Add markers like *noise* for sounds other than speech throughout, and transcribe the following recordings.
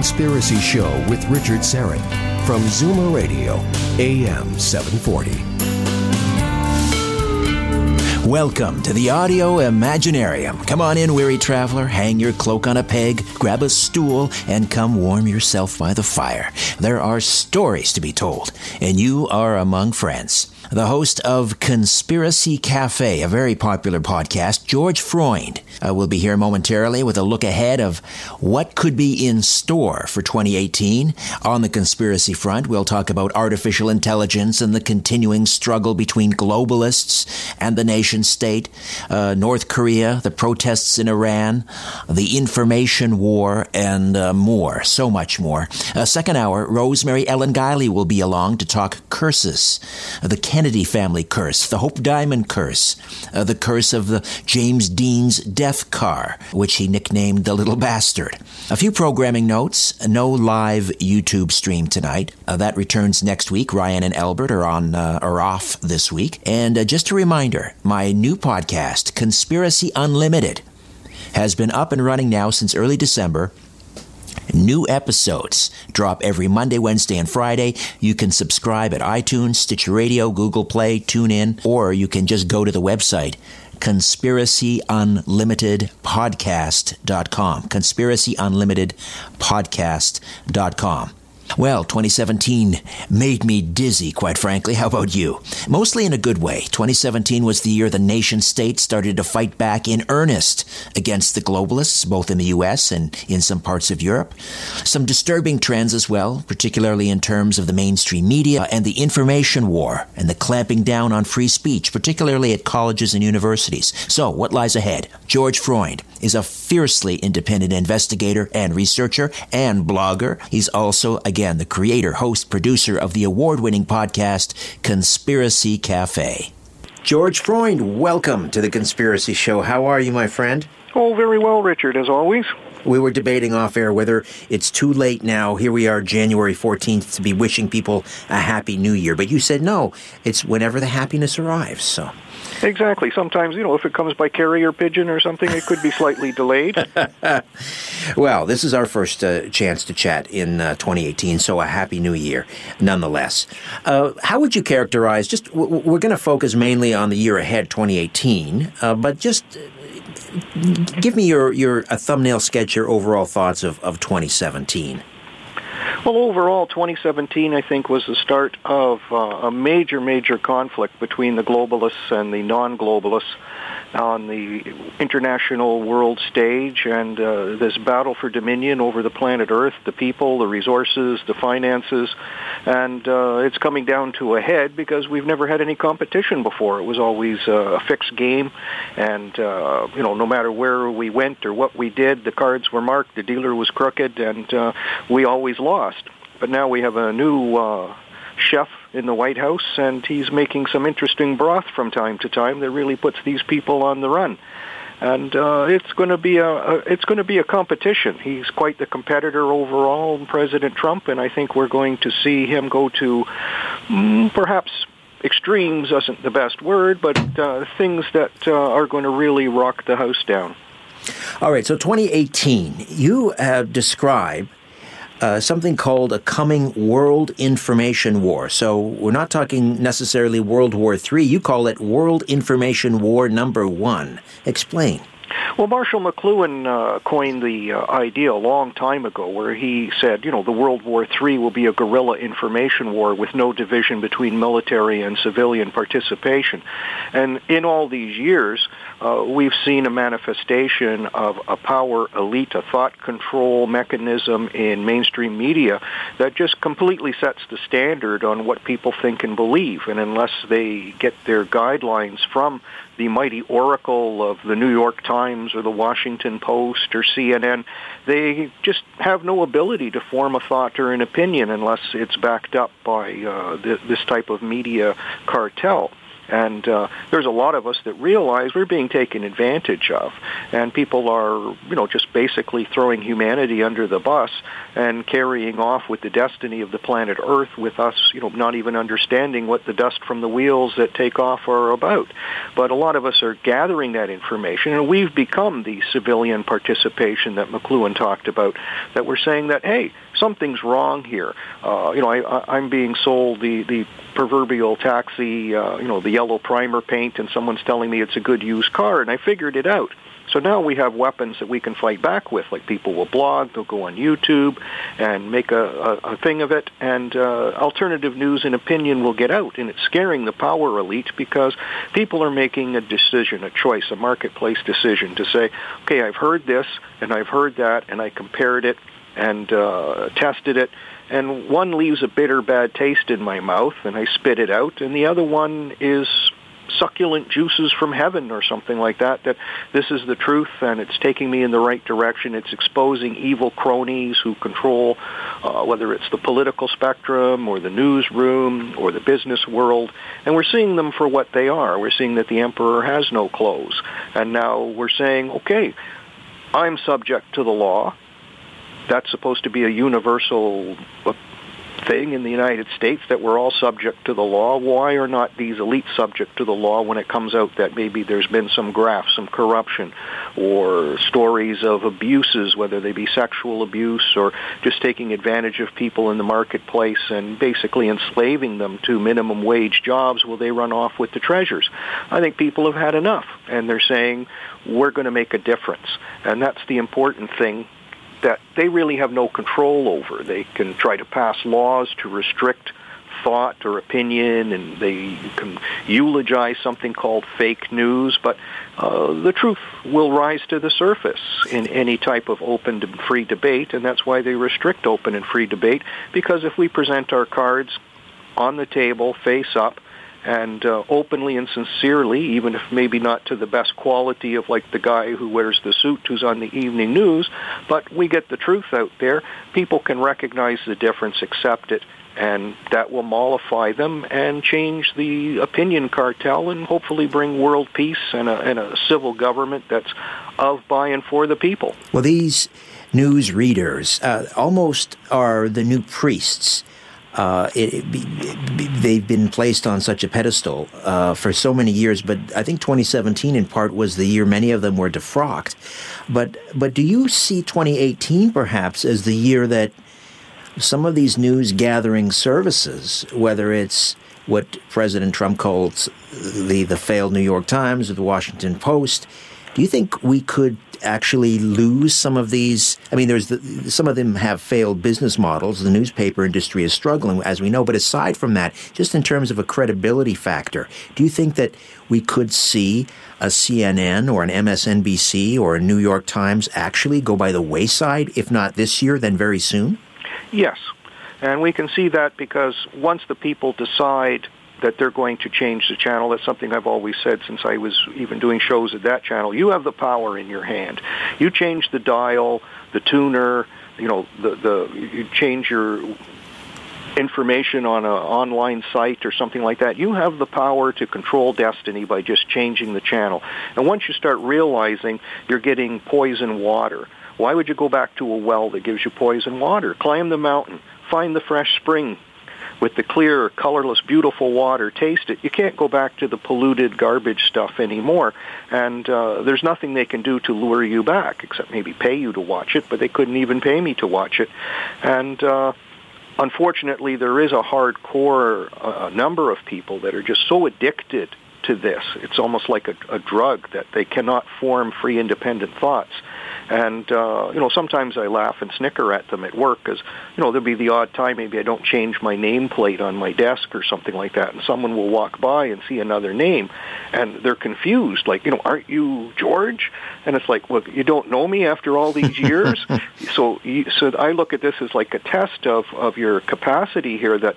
Conspiracy Show with Richard Syrett from Zoomer Radio, AM 740. Welcome to the Audio Imaginarium. Come on in, weary traveler. Hang your cloak on a peg, grab a stool, and come warm yourself by the fire. There are stories to be told, and you are among friends. The host of Conspiracy Cafe, a very popular podcast, George Freund, uh, will be here momentarily with a look ahead of what could be in store for 2018. On the conspiracy front, we'll talk about artificial intelligence and the continuing struggle between globalists and the nation state, uh, North Korea, the protests in Iran, the information war, and uh, more. So much more. Uh, second hour, Rosemary Ellen Guiley will be along to talk curses. The Kennedy family curse, the Hope Diamond curse, uh, the curse of the James Dean's death car, which he nicknamed the Little Bastard. A few programming notes no live YouTube stream tonight. Uh, that returns next week. Ryan and Albert are on uh, are off this week. And uh, just a reminder my new podcast, Conspiracy Unlimited, has been up and running now since early December. New episodes drop every Monday, Wednesday, and Friday. You can subscribe at iTunes, Stitcher Radio, Google Play, TuneIn, or you can just go to the website conspiracyunlimitedpodcast.com. Conspiracyunlimitedpodcast.com. Well, 2017 made me dizzy, quite frankly. How about you? Mostly in a good way. 2017 was the year the nation state started to fight back in earnest against the globalists, both in the US and in some parts of Europe. Some disturbing trends as well, particularly in terms of the mainstream media and the information war and the clamping down on free speech, particularly at colleges and universities. So, what lies ahead? George Freund is a fiercely independent investigator and researcher and blogger. He's also, again, the creator, host, producer of the award winning podcast Conspiracy Cafe. George Freund, welcome to the Conspiracy Show. How are you, my friend? Oh, very well, Richard, as always. We were debating off air whether it's too late now. Here we are, January 14th, to be wishing people a happy new year. But you said no, it's whenever the happiness arrives. So. Exactly. Sometimes, you know, if it comes by carrier pigeon or something, it could be slightly delayed. *laughs* well, this is our first uh, chance to chat in uh, 2018, so a happy new year nonetheless. Uh, how would you characterize, just, w- we're going to focus mainly on the year ahead, 2018, uh, but just uh, give me your, your a thumbnail sketch, your overall thoughts of, of 2017. Well, overall, 2017, I think, was the start of uh, a major, major conflict between the globalists and the non-globalists on the international world stage and uh, this battle for dominion over the planet Earth, the people, the resources, the finances, and uh, it's coming down to a head because we've never had any competition before. It was always uh, a fixed game, and uh, you know, no matter where we went or what we did, the cards were marked, the dealer was crooked, and uh, we always lost. But now we have a new uh, chef in the White House, and he's making some interesting broth from time to time that really puts these people on the run. And uh, it's going to be a, a it's going to be a competition. He's quite the competitor overall, President Trump, and I think we're going to see him go to mm, perhaps extremes isn't the best word, but uh, things that uh, are going to really rock the house down. All right, so 2018, you have described uh, something called a coming world information war. So we're not talking necessarily World War III. You call it World Information War Number One. Explain. Well, Marshall McLuhan uh, coined the uh, idea a long time ago where he said, you know, the World War III will be a guerrilla information war with no division between military and civilian participation. And in all these years, uh, we've seen a manifestation of a power elite, a thought control mechanism in mainstream media that just completely sets the standard on what people think and believe. And unless they get their guidelines from the mighty oracle of the New York Times or the Washington Post or CNN, they just have no ability to form a thought or an opinion unless it's backed up by uh, th- this type of media cartel. And uh, there's a lot of us that realize we're being taken advantage of, and people are, you know, just basically throwing humanity under the bus and carrying off with the destiny of the planet Earth with us, you know, not even understanding what the dust from the wheels that take off are about. But a lot of us are gathering that information, and we've become the civilian participation that McLuhan talked about. That we're saying that, hey, something's wrong here. Uh, you know, I, I'm being sold the the proverbial taxi, uh, you know, the yellow primer paint, and someone's telling me it's a good used car, and I figured it out. So now we have weapons that we can fight back with. Like people will blog, they'll go on YouTube and make a, a, a thing of it, and uh, alternative news and opinion will get out. And it's scaring the power elite because people are making a decision, a choice, a marketplace decision to say, okay, I've heard this and I've heard that, and I compared it and uh, tested it and one leaves a bitter bad taste in my mouth and I spit it out and the other one is succulent juices from heaven or something like that that this is the truth and it's taking me in the right direction. It's exposing evil cronies who control uh, whether it's the political spectrum or the newsroom or the business world and we're seeing them for what they are. We're seeing that the emperor has no clothes. And now we're saying okay I'm subject to the law that's supposed to be a universal uh, thing in the United States that we're all subject to the law. Why are not these elites subject to the law when it comes out that maybe there's been some graft, some corruption, or stories of abuses, whether they be sexual abuse or just taking advantage of people in the marketplace and basically enslaving them to minimum wage jobs? Will they run off with the treasures? I think people have had enough, and they're saying we're going to make a difference, and that's the important thing that they really have no control over. They can try to pass laws to restrict thought or opinion, and they can eulogize something called fake news, but uh, the truth will rise to the surface in any type of open and free debate, and that's why they restrict open and free debate, because if we present our cards on the table, face up, and uh, openly and sincerely, even if maybe not to the best quality of like the guy who wears the suit who's on the evening news, but we get the truth out there. People can recognize the difference, accept it, and that will mollify them and change the opinion cartel and hopefully bring world peace and a, and a civil government that's of, by, and for the people. Well, these news readers uh, almost are the new priests uh, it, it, they've been placed on such a pedestal uh, for so many years. But I think 2017, in part, was the year many of them were defrocked. But but do you see 2018 perhaps as the year that some of these news gathering services, whether it's what President Trump calls the the failed New York Times or the Washington Post, do you think we could actually lose some of these? I mean, there's the, some of them have failed business models. The newspaper industry is struggling, as we know. But aside from that, just in terms of a credibility factor, do you think that we could see a CNN or an MSNBC or a New York Times actually go by the wayside, if not this year, then very soon? Yes. And we can see that because once the people decide that they're going to change the channel. That's something I've always said since I was even doing shows at that channel. You have the power in your hand. You change the dial, the tuner, you know, the the you change your information on an online site or something like that. You have the power to control destiny by just changing the channel. And once you start realizing you're getting poison water, why would you go back to a well that gives you poison water? Climb the mountain, find the fresh spring with the clear, colorless, beautiful water, taste it. You can't go back to the polluted garbage stuff anymore. And uh, there's nothing they can do to lure you back, except maybe pay you to watch it, but they couldn't even pay me to watch it. And uh, unfortunately, there is a hardcore uh, number of people that are just so addicted to this. It's almost like a, a drug that they cannot form free, independent thoughts. And, uh, you know, sometimes I laugh and snicker at them at work because, you know, there'll be the odd time maybe I don't change my nameplate on my desk or something like that, and someone will walk by and see another name, and they're confused, like, you know, aren't you George? And it's like, well, you don't know me after all these *laughs* years? so, you, so I look at this as like a test of, of your capacity here that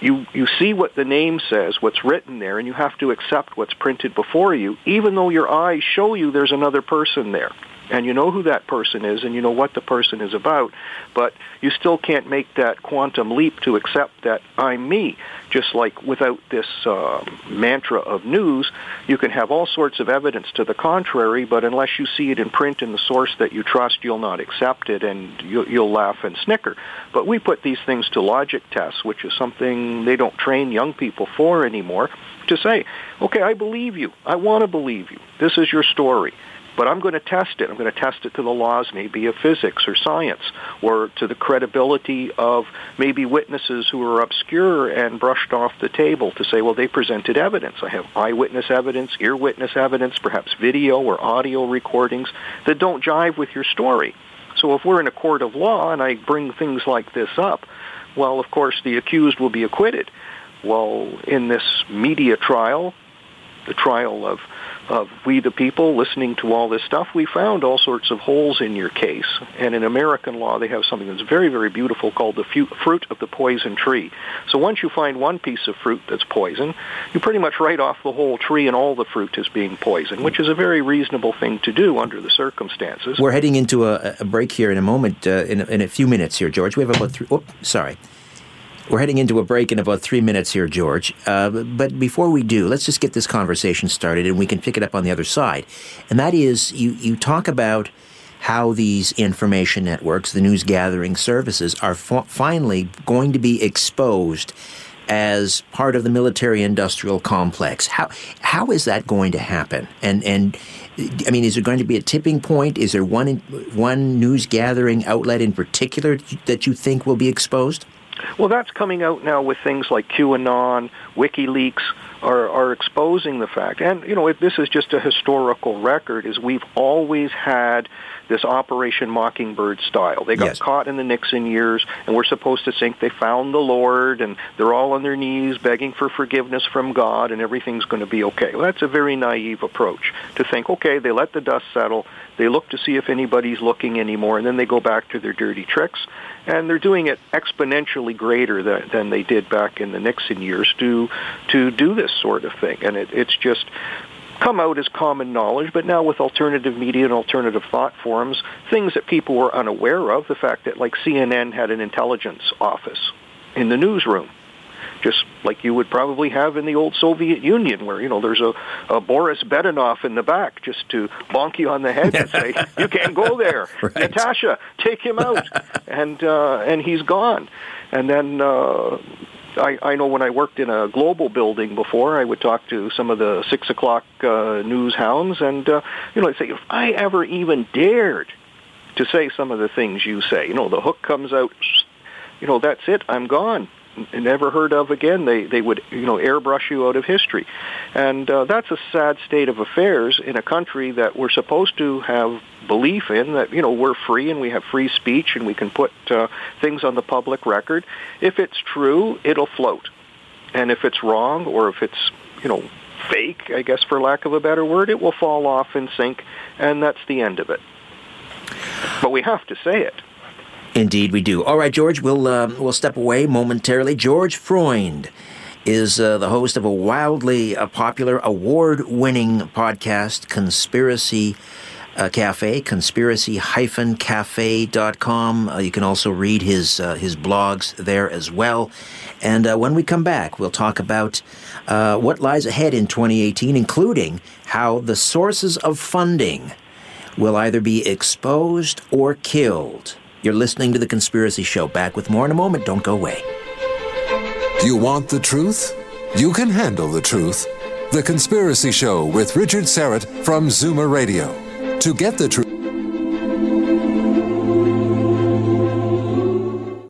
you you see what the name says, what's written there, and you have to accept what's printed before you, even though your eyes show you there's another person there and you know who that person is and you know what the person is about, but you still can't make that quantum leap to accept that I'm me. Just like without this uh, mantra of news, you can have all sorts of evidence to the contrary, but unless you see it in print in the source that you trust, you'll not accept it and you'll, you'll laugh and snicker. But we put these things to logic tests, which is something they don't train young people for anymore, to say, okay, I believe you. I want to believe you. This is your story but I'm going to test it. I'm going to test it to the laws maybe of physics or science or to the credibility of maybe witnesses who are obscure and brushed off the table to say, well, they presented evidence. I have eyewitness evidence, ear witness evidence, perhaps video or audio recordings that don't jive with your story. So if we're in a court of law and I bring things like this up, well, of course, the accused will be acquitted. Well, in this media trial, the trial of of we the people listening to all this stuff, we found all sorts of holes in your case. And in American law, they have something that's very, very beautiful called the fruit of the poison tree. So once you find one piece of fruit that's poison, you pretty much write off the whole tree and all the fruit as being poison, which is a very reasonable thing to do under the circumstances. We're heading into a, a break here in a moment, uh, in, a, in, a, few minutes here, George. We have about three. Oh, sorry. We're heading into a break in about three minutes here, George. Uh, but before we do, let's just get this conversation started and we can pick it up on the other side. And that is, you, you talk about how these information networks, the news gathering services, are f- finally going to be exposed as part of the military industrial complex. How how is that going to happen? And and I mean, is there going to be a tipping point? Is there one one news gathering outlet in particular that you think will be exposed? Well, that's coming out now with things like QAnon, WikiLeaks are, are exposing the fact. And, you know, if this is just a historical record, is we've always had this Operation Mockingbird style. They got yes. caught in the Nixon years, and we're supposed to think they found the Lord, and they're all on their knees begging for forgiveness from God, and everything's going to be okay. Well, that's a very naive approach to think, okay, they let the dust settle, they look to see if anybody's looking anymore, and then they go back to their dirty tricks and they're doing it exponentially greater than, than they did back in the Nixon years to to do this sort of thing. And it, it's just come out as common knowledge, but now with alternative media and alternative thought forums, things that people were unaware of, the fact that like CNN had an intelligence office in the newsroom just like you would probably have in the old Soviet Union, where you know there's a, a Boris Badenov in the back just to bonk you on the head and say *laughs* you can't go there, right. Natasha, take him out, *laughs* and uh, and he's gone, and then. Uh, I, I know when I worked in a global building before, I would talk to some of the six o'clock uh, news hounds, and uh, you know, I'd say if I ever even dared to say some of the things you say, you know, the hook comes out, you know, that's it, I'm gone never heard of again. They they would you know airbrush you out of history, and uh, that's a sad state of affairs in a country that we're supposed to have belief in that you know we're free and we have free speech and we can put uh, things on the public record. If it's true, it'll float, and if it's wrong or if it's you know fake, I guess for lack of a better word, it will fall off and sink, and that's the end of it. But we have to say it. Indeed, we do. All right, George, we'll uh, we'll step away momentarily. George Freund is uh, the host of a wildly uh, popular, award-winning podcast, Conspiracy uh, Cafe, conspiracy-cafe.com. Uh, you can also read his uh, his blogs there as well. And uh, when we come back, we'll talk about what lies ahead in 2018, including how the sources of funding will either be exposed or killed you're listening to The Conspiracy Show. Back with more in a moment. Don't go away. You want the truth? You can handle the truth. The Conspiracy Show with Richard Syrett from Zoomer Radio. To get the truth.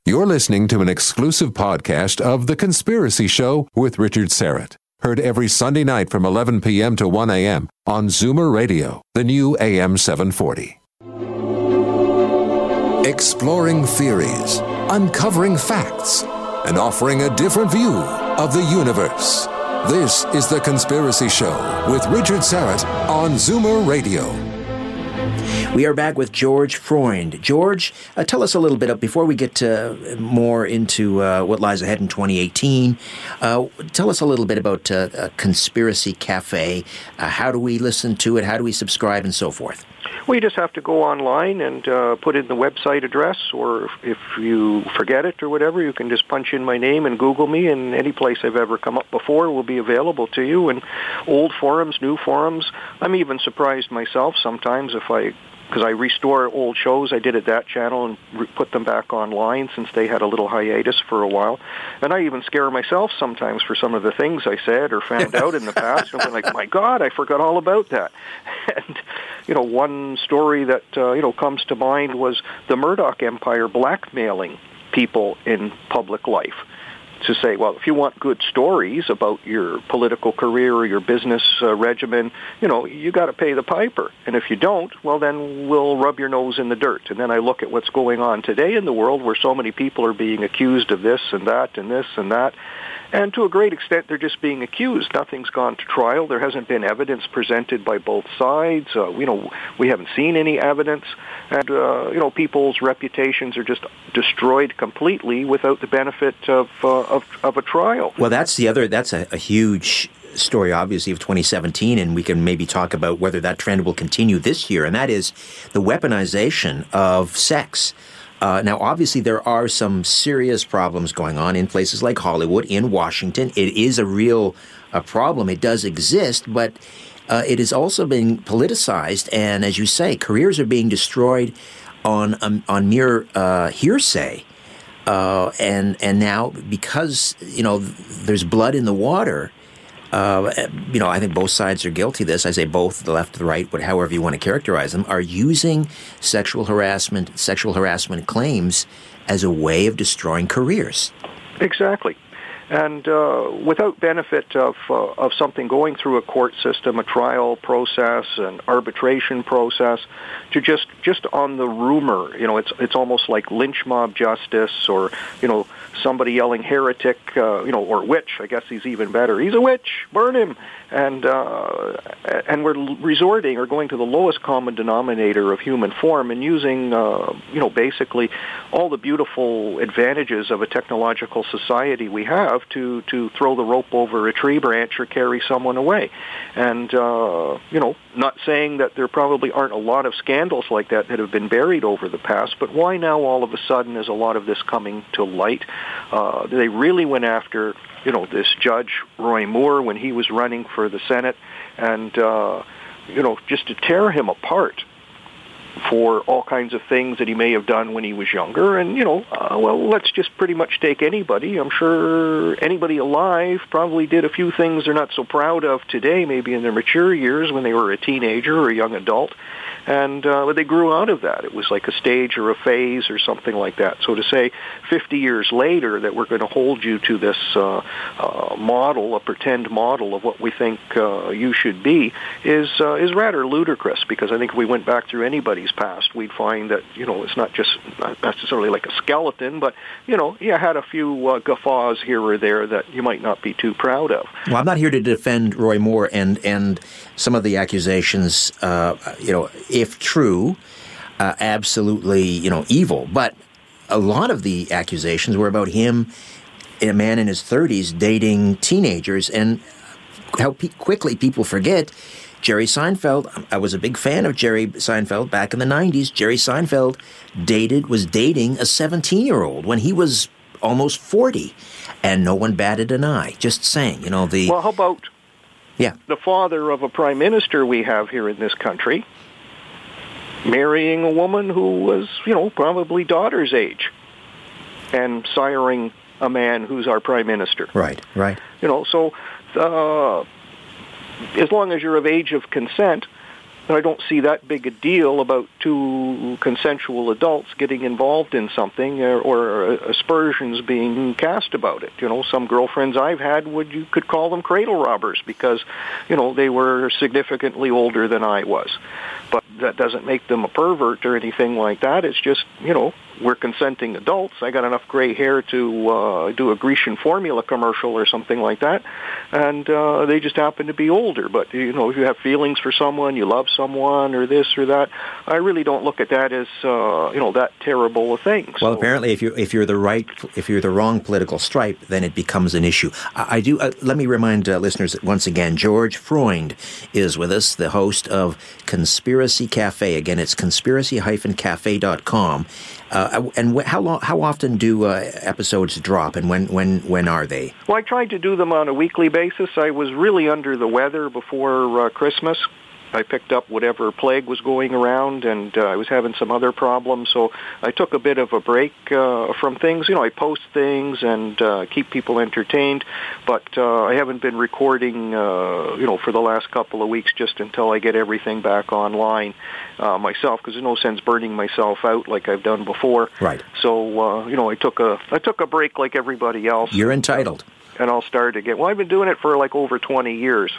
You're listening to an exclusive podcast of The Conspiracy Show with Richard Syrett. Heard every Sunday night from 11 p.m. to 1 a.m. on Zoomer Radio, the new AM 740. Exploring theories, uncovering facts, and offering a different view of the universe. This is The Conspiracy Show with Richard Syrett on Zoomer Radio. We are back with George Freund. George, uh, tell us a little bit, before we get uh, more into uh, what lies ahead in 2018, uh, tell us a little bit about uh, Conspiracy Cafe. Uh, how do we listen to it? How do we subscribe and so forth? Well, you just have to go online and uh, put in the website address, or if you forget it or whatever, you can just punch in my name and Google me, and any place I've ever come up before will be available to you. And old forums, new forums. I'm even surprised myself sometimes if I because I restore old shows. I did at that channel and re- put them back online since they had a little hiatus for a while. And I even scare myself sometimes for some of the things I said or found out in the *laughs* past. And I'm like, my God, I forgot all about that. *laughs* And you know, one story that uh, you know comes to mind was the Murdoch Empire blackmailing people in public life to say, well, if you want good stories about your political career or your business uh, regimen, you know, you got to pay the piper. And if you don't, well, then we'll rub your nose in the dirt. And then I look at what's going on today in the world where so many people are being accused of this and that and this and that. And to a great extent, they're just being accused. Nothing's gone to trial. There hasn't been evidence presented by both sides. Uh, you know, we haven't seen any evidence, and uh, you know, people's reputations are just destroyed completely without the benefit of uh, of, of a trial. Well, that's the other. That's a, a huge story, obviously, of 2017, and we can maybe talk about whether that trend will continue this year, and that is the weaponization of sex. Uh, now, obviously, there are some serious problems going on in places like Hollywood, in Washington. It is a real uh, problem. It does exist, but uh, it is also being politicized. And as you say, careers are being destroyed on um, on mere uh, hearsay. Uh, and and now because you know there's blood in the water, uh, you know, I think both sides are guilty of this. I say both, the left, the right, but however you want to characterize them, are using sexual harassment, sexual harassment claims as a way of destroying careers. Exactly and uh, without benefit of uh, of something going through a court system, a trial process, an arbitration process, to just just on the rumor, you know, it's it's almost like lynch mob justice, or you know, somebody yelling heretic, uh, you know, or witch. I guess he's even better. He's a witch. Burn him. And uh, and we're resorting or going to the lowest common denominator of human form and using, uh, you know, basically all the beautiful advantages of a technological society we have to to throw the rope over a tree branch or carry someone away. And uh, you know, not saying that there probably aren't a lot of scandals like that that have been buried over the past, but why now all of a sudden is a lot of this coming to light? Uh, they really went after, you know, this judge Roy Moore when he was running for the Senate, and uh, you know, just to tear him apart for all kinds of things that he may have done when he was younger. And, you know, uh, well, let's just pretty much take anybody. I'm sure anybody alive probably did a few things they're not so proud of today, maybe in their mature years when they were a teenager or a young adult and uh, they grew out of that. It was like a stage or a phase or something like that. So to say 50 years later that we're going to hold you to this uh, uh, model, a pretend model of what we think uh, you should be, is uh, is rather ludicrous. Because I think if we went back through anybody's past, we'd find that you know it's not just not necessarily like a skeleton, but you know you had a few uh, guffaws here or there that you might not be too proud of. Well, I'm not here to defend Roy Moore and and some of the accusations. Uh, you know if true, uh, absolutely, you know, evil. But a lot of the accusations were about him, a man in his 30s, dating teenagers, and how pe- quickly people forget. Jerry Seinfeld, I was a big fan of Jerry Seinfeld back in the 90s. Jerry Seinfeld dated, was dating a 17 year old when he was almost 40, and no one batted an eye. Just saying, you know, the. Well, how about yeah. the father of a prime minister we have here in this country? Marrying a woman who was, you know, probably daughter's age and siring a man who's our prime minister. Right, right. You know, so uh, as long as you're of age of consent, I don't see that big a deal about two consensual adults getting involved in something or, or aspersions being cast about it. You know, some girlfriends I've had would you could call them cradle robbers because, you know, they were significantly older than I was. But that doesn't make them a pervert or anything like that. It's just, you know, we're consenting adults. I got enough gray hair to uh, do a Grecian formula commercial or something like that, and uh, they just happen to be older. But you know, if you have feelings for someone, you love someone, or this or that, I really don't look at that as uh, you know that terrible a thing. Well, So- apparently, if you're if you're the right if you're the wrong political stripe, then it becomes an issue. I, I do. Uh, let me remind uh, listeners that once again, George Freund is with us, the host of Conspiracy Cafe. Again, it's conspiracy-cafe.com. Uh, and wh- how long? How often do uh, episodes drop, and when when when are they? Well, I tried to do them on a weekly basis. I was really under the weather before uh, Christmas. I picked up whatever plague was going around, and uh, I was having some other problems. So I took a bit of a break uh, from things. You know, I post things and uh, keep people entertained, but uh, I haven't been recording. Uh, you know, for the last couple of weeks, just until I get everything back online uh, myself, because there's no sense burning myself out like I've done before. Right. So uh, you know, I took a I took a break like everybody else You're entitled. and I'll start again. Well, I've been doing it for like over 20 years,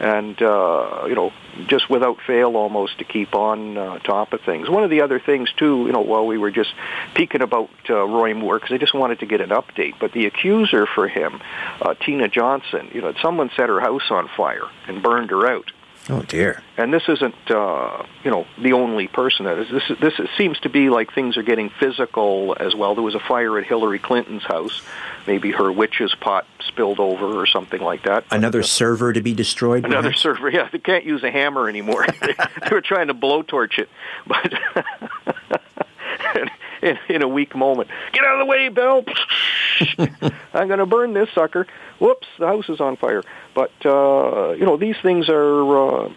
and uh, you know, just without fail, almost to keep on uh, top of things. One of the other things too, you know, while we were just peeking about uh, Roy Moore, because I just wanted to get an update. But the accuser for him, uh, Tina Johnson, you know, someone set her house on fire and burned her out. Oh dear. And this isn't, uh, you know, the only person that is. This, is- this seems to be like things are getting physical as well. There was a fire at Hillary Clinton's house. Maybe her witch's pot spilled over or something like that. Another server to be destroyed. Another perhaps? server. Yeah, they can't use a hammer anymore. *laughs* *laughs* they were trying to blowtorch it, but *laughs* in, in a weak moment, get out of the way, Bill. I'm going to burn this sucker. Whoops, the house is on fire. But uh, you know, these things are. Uh,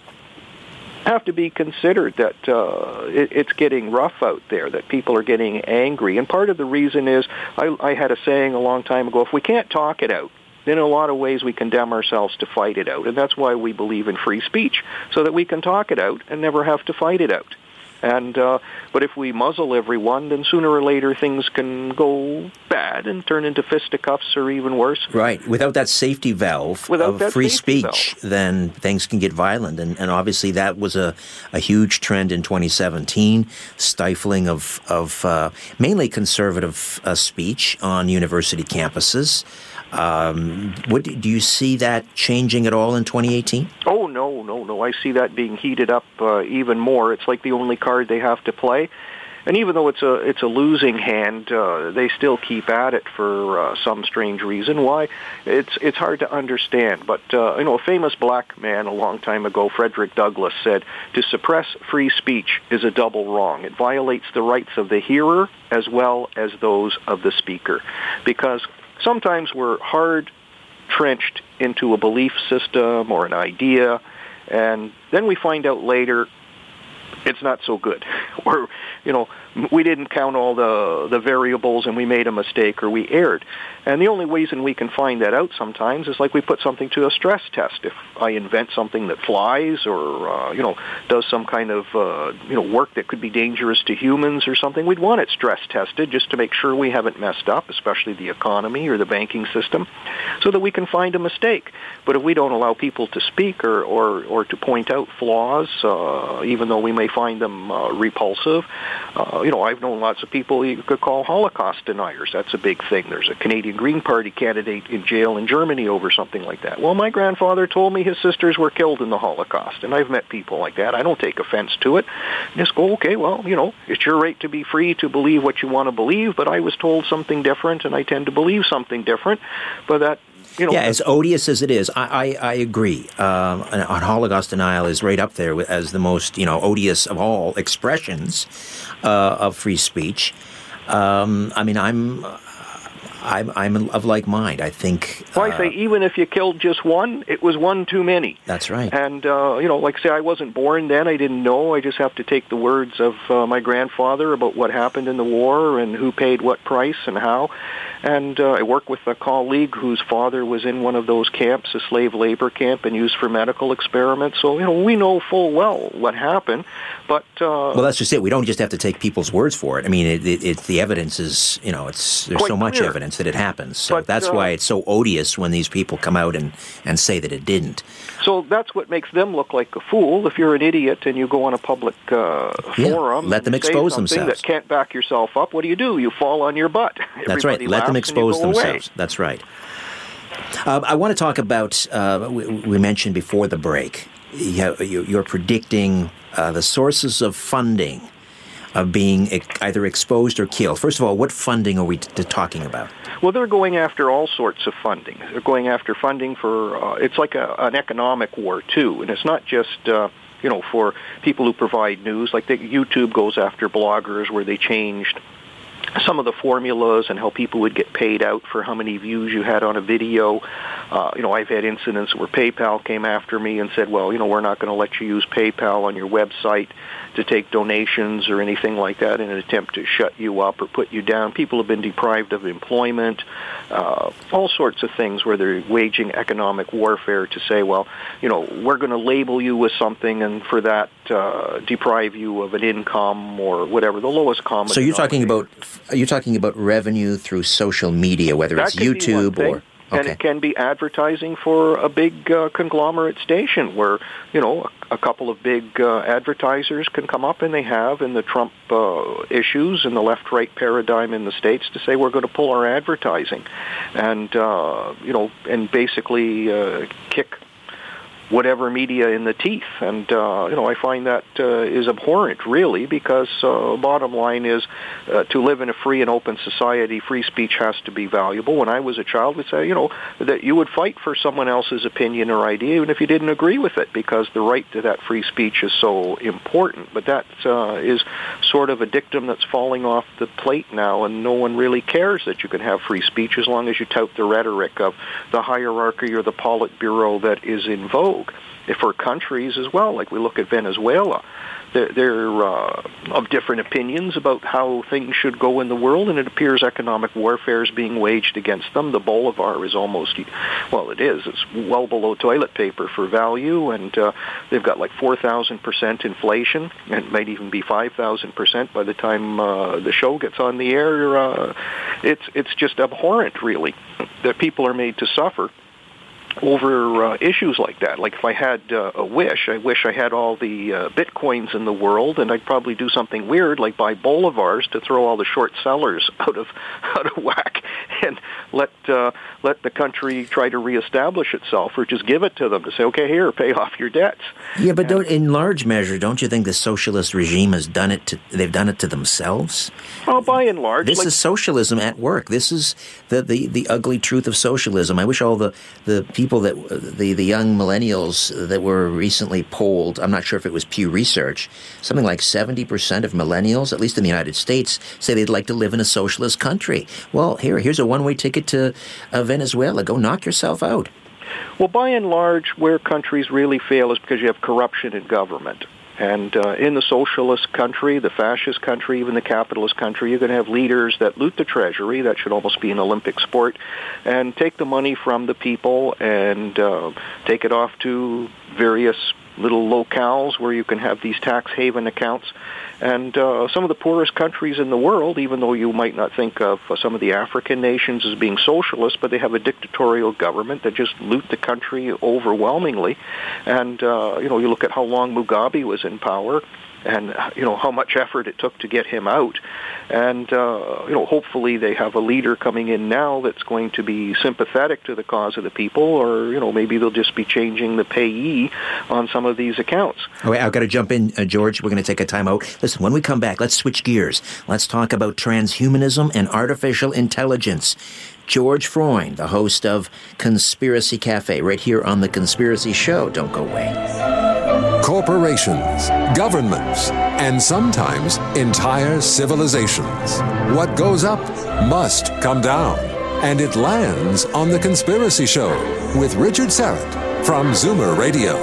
have to be considered that uh, it, it's getting rough out there, that people are getting angry. And part of the reason is I, I had a saying a long time ago, if we can't talk it out, then in a lot of ways we condemn ourselves to fight it out. And that's why we believe in free speech, so that we can talk it out and never have to fight it out. And uh, but if we muzzle everyone, then sooner or later things can go bad and turn into fisticuffs or even worse. Right. Without that safety valve Without of free speech, then things can get violent. And, and obviously, that was a, a huge trend in 2017 stifling of, of uh, mainly conservative uh, speech on university campuses. Um, what, do you see that changing at all in 2018? Oh no, no, no! I see that being heated up uh, even more. It's like the only card they have to play, and even though it's a it's a losing hand, uh, they still keep at it for uh, some strange reason. Why? It's it's hard to understand. But uh, you know, a famous black man a long time ago, Frederick Douglass, said, "To suppress free speech is a double wrong. It violates the rights of the hearer as well as those of the speaker, because sometimes we're hard trenched into a belief system or an idea, and then we find out later it's not so good. *laughs* Or, you know, we didn't count all the the variables and we made a mistake or we erred. And the only reason we can find that out sometimes is like we put something to a stress test. If I invent something that flies or, uh, you know, does some kind of, uh, you know, work that could be dangerous to humans or something, we'd want it stress tested just to make sure we haven't messed up, especially the economy or the banking system, so that we can find a mistake. But if we don't allow people to speak or, or, or to point out flaws, uh, even though we may find them uh, repulsive, uh, you know, I've known lots of people you could call Holocaust deniers. That's a big thing. There's a Canadian Green Party candidate in jail in Germany over something like that. Well, my grandfather told me his sisters were killed in the Holocaust, and I've met people like that. I don't take offense to it. Just go, okay, well, you know, it's your right to be free to believe what you want to believe, but I was told something different, and I tend to believe something different. But that you know, Yeah, as odious as it is, I, I, I agree. Um, on on Holocaust denial is right up there as the most you know odious of all expressions uh, of free speech. Um, I mean, I'm I'm, I'm of like mind. I think. Well, I say even if you killed just one, it was one too many. That's right. And uh, you know, like I say, I wasn't born then. I didn't know. I just have to take the words of uh, my grandfather about what happened in the war and who paid what price and how. And uh, I work with a colleague whose father was in one of those camps, a slave labor camp, and used for medical experiments. So you know, we know full well what happened. But uh, well, that's just it. We don't just have to take people's words for it. I mean, it, it, it the evidence is you know, it's there's so much clear. evidence that it happens. So But, that's uh, why it's so odious when these people come out and and say that it didn't. So that's what makes them look like a fool. If you're an idiot and you go on a public uh, Yeah, forum, let them expose themselves. That can't back yourself up. What do you do? You fall on your butt. That's right. Everybody Let them laughs and you expose go away. themselves. That's right. Um, I want to talk about. Uh, we, we mentioned before the break. You you're predicting uh, the sources of funding of being either exposed or killed. First of all, what funding are we t- talking about? Well, they're going after all sorts of funding. They're going after funding for. Uh, it's like a, an economic war too, and it's not just. Uh, you know, for people who provide news, like the, YouTube goes after bloggers where they changed some of the formulas and how people would get paid out for how many views you had on a video. Uh, you know, I've had incidents where PayPal came after me and said, well, you know, we're not going to let you use PayPal on your website to take donations or anything like that in an attempt to shut you up or put you down. People have been deprived of employment, uh, all sorts of things where they're waging economic warfare to say, well, you know, we're going to label you with something and for that uh, deprive you of an income or whatever, the lowest common So you're talking about are you talking about revenue through social media, whether That it's could be one YouTube or And it can be advertising for a big uh, conglomerate station where, you know, a, a couple of big uh, advertisers can come up, and they have in the Trump uh, issues and the left-right paradigm in the States to say we're going to pull our advertising. And, uh, you know, and basically uh, kick whatever media in the teeth. And, uh, you know, I find that uh, is abhorrent, really, because uh, bottom line is uh, to live in a free and open society, free speech has to be valuable. When I was a child, we'd say, you know, that you would fight for someone else's opinion or idea, even if you didn't agree with it, because the right to that free speech is so important. But that uh, is sort of a dictum that's falling off the plate now, and no one really cares that you can have free speech as long as you tout the rhetoric of the hierarchy or the Politburo that is in vogue. If for countries as well, like we look at Venezuela, they're, they're uh, of different opinions about how things should go in the world, and it appears economic warfare is being waged against them. The bolivar is almost, well, it is. It's well below toilet paper for value, and uh, they've got like 4,000% inflation, and it might even be 5,000% by the time uh, the show gets on the air. Uh, it's, it's just abhorrent, really, that people are made to suffer over uh, issues like that. Like if I had uh, a wish, I wish I had all the uh, bitcoins in the world, and I'd probably do something weird like buy bolivars to throw all the short sellers *laughs* out of out of whack, and let uh, let the country try to reestablish itself, or just give it to them to say, okay, here, pay off your debts. Yeah, but don't, in large measure, don't you think the socialist regime has done it? To, they've done it to themselves. Well, by and large, This like, is socialism at work. This is the, the, the ugly truth of socialism. I wish all the, the people that the the young millennials that were recently polled. I'm not sure if it was Pew Research. Something like 70 percent of millennials, at least in the United States, say they'd like to live in a socialist country. Well, here here's a one way ticket to uh, Venezuela. Go knock yourself out. Well, by and large, where countries really fail is because you have corruption in government. And uh, in the socialist country, the fascist country, even the capitalist country, you're going to have leaders that loot the treasury. That should almost be an Olympic sport, and take the money from the people and uh, take it off to various little locales where you can have these tax haven accounts. And uh, some of the poorest countries in the world, even though you might not think of uh, some of the African nations as being socialist, but they have a dictatorial government that just loot the country overwhelmingly. And, uh, you know, you look at how long Mugabe was in power and you know how much effort it took to get him out and uh, you know hopefully they have a leader coming in now that's going to be sympathetic to the cause of the people or you know maybe they'll just be changing the payee on some of these accounts All right, I've got to jump in, uh, George. We're going to take a time out. Listen, when we come back, let's switch gears. Let's talk about transhumanism and artificial intelligence. George Freund, the host of Conspiracy Cafe, right here on The Conspiracy Show. Don't go away. Corporations, governments, and sometimes entire civilizations. What goes up must come down. and it lands on The Conspiracy Show with Richard Syrett from Zoomer Radio.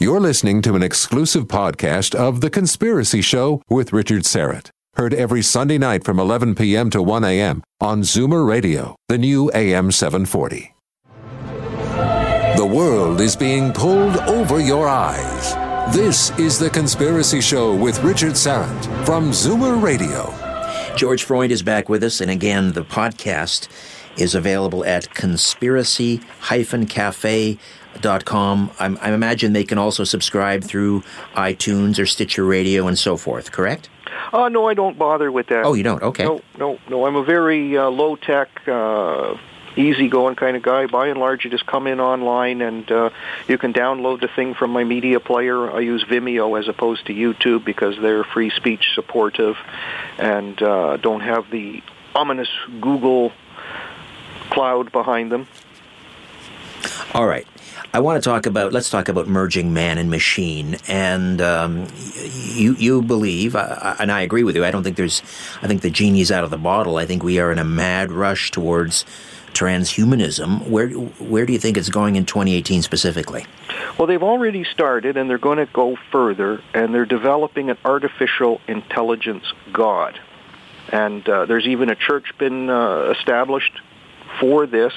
You're listening to an exclusive podcast of The Conspiracy Show with Richard Syrett. Heard every Sunday night from 11 p.m. to 1 a.m. on Zoomer Radio, the new AM 740. The world is being pulled over your eyes. This is The Conspiracy Show with Richard Syrett from Zoomer Radio. George Freund is back with us, and again, the podcast is available at conspiracy-cafe.com. I'm, I imagine they can also subscribe through iTunes or Stitcher Radio and so forth, correct? Uh, no, I don't bother with that. Oh, you don't? Okay. No, no, no. I'm a very uh, low-tech, uh, easygoing kind of guy. By and large, you just come in online and uh, you can download the thing from my media player. I use Vimeo as opposed to YouTube because they're free speech supportive and uh, don't have the ominous Google cloud behind them. All right. I want to talk about. Let's talk about merging man and machine. And um, you you believe, uh, and I agree with you. I don't think there's. I think the genie's out of the bottle. I think we are in a mad rush towards transhumanism. Where where do you think it's going in 2018 specifically? Well, they've already started, and they're going to go further, and they're developing an artificial intelligence god. And uh, there's even a church been uh, established for this,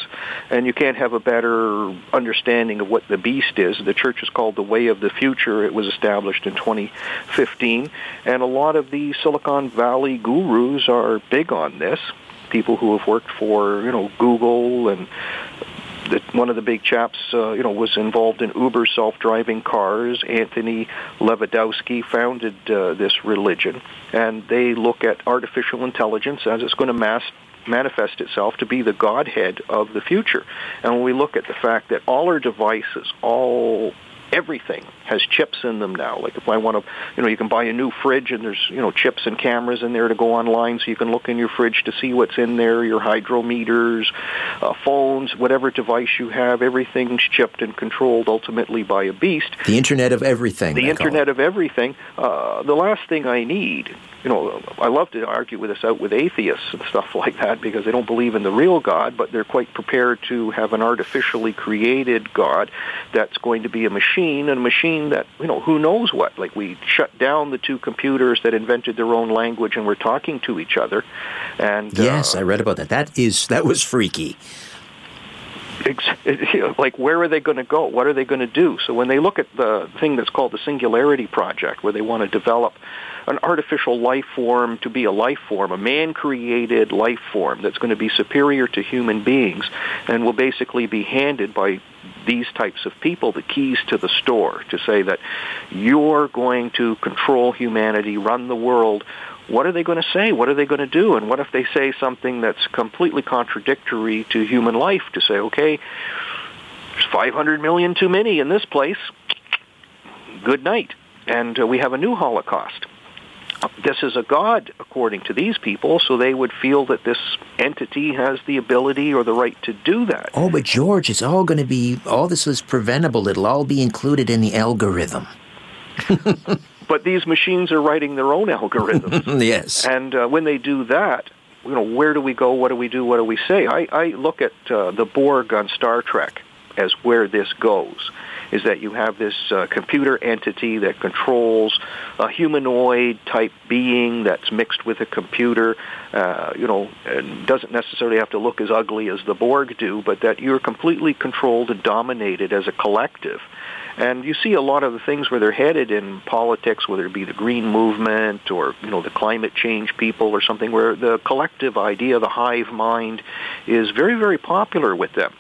and you can't have a better understanding of what the beast is. The church is called the Way of the Future. It was established in 2015, and a lot of the Silicon Valley gurus are big on this. People who have worked for, you know, Google and one of the big chaps, uh, you know, was involved in Uber self-driving cars. Anthony Levandowski founded uh, this religion, and they look at artificial intelligence as it's going to mass manifest itself to be the godhead of the future. And when we look at the fact that all our devices, all everything has chips in them now. Like if I want to, you know, you can buy a new fridge and there's, you know, chips and cameras in there to go online so you can look in your fridge to see what's in there, your hydrometers, uh, phones, whatever device you have, everything's chipped and controlled ultimately by a beast. The Internet of Everything. The Internet of Everything. Uh, the last thing I need you know, I love to argue with this out with atheists and stuff *laughs* like that because they don't believe in the real God, but they're quite prepared to have an artificially created God that's going to be a machine, and a machine that, you know, who knows what. Like we shut down the two computers that invented their own language and were talking to each other. And yes, uh, I read about that. That is that was freaky *laughs* like where are they going to go? What are they going to do? So when they look at the thing that's called the Singularity Project, where they want to develop an artificial life form to be a life form, a man-created life form that's going to be superior to human beings and will basically be handed by these types of people the keys to the store to say that you're going to control humanity, run the world what are they going to say? What are they going to do? And what if they say something that's completely contradictory to human life to say, okay, there's 500 million too many in this place. Good night. And uh, we have a new Holocaust. This is a God, according to these people, so they would feel that this entity has the ability or the right to do that. Oh, but George, it's all going to be, all this is preventable. It'll all be included in the algorithm. *laughs* but these machines are writing their own algorithms. *laughs* yes. And uh, when they do that, you know, where do we go? What do we do? What do we say? I, I look at uh, the Borg on Star Trek as where this goes. Is that you have this uh, computer entity that controls a humanoid type being that's mixed with a computer, uh, you know, and doesn't necessarily have to look as ugly as the Borg do, but that you're completely controlled and dominated as a collective. And you see a lot of the things where they're headed in politics, whether it be the green movement or you know the climate change people or something, where the collective idea, the hive mind, is very very popular with them.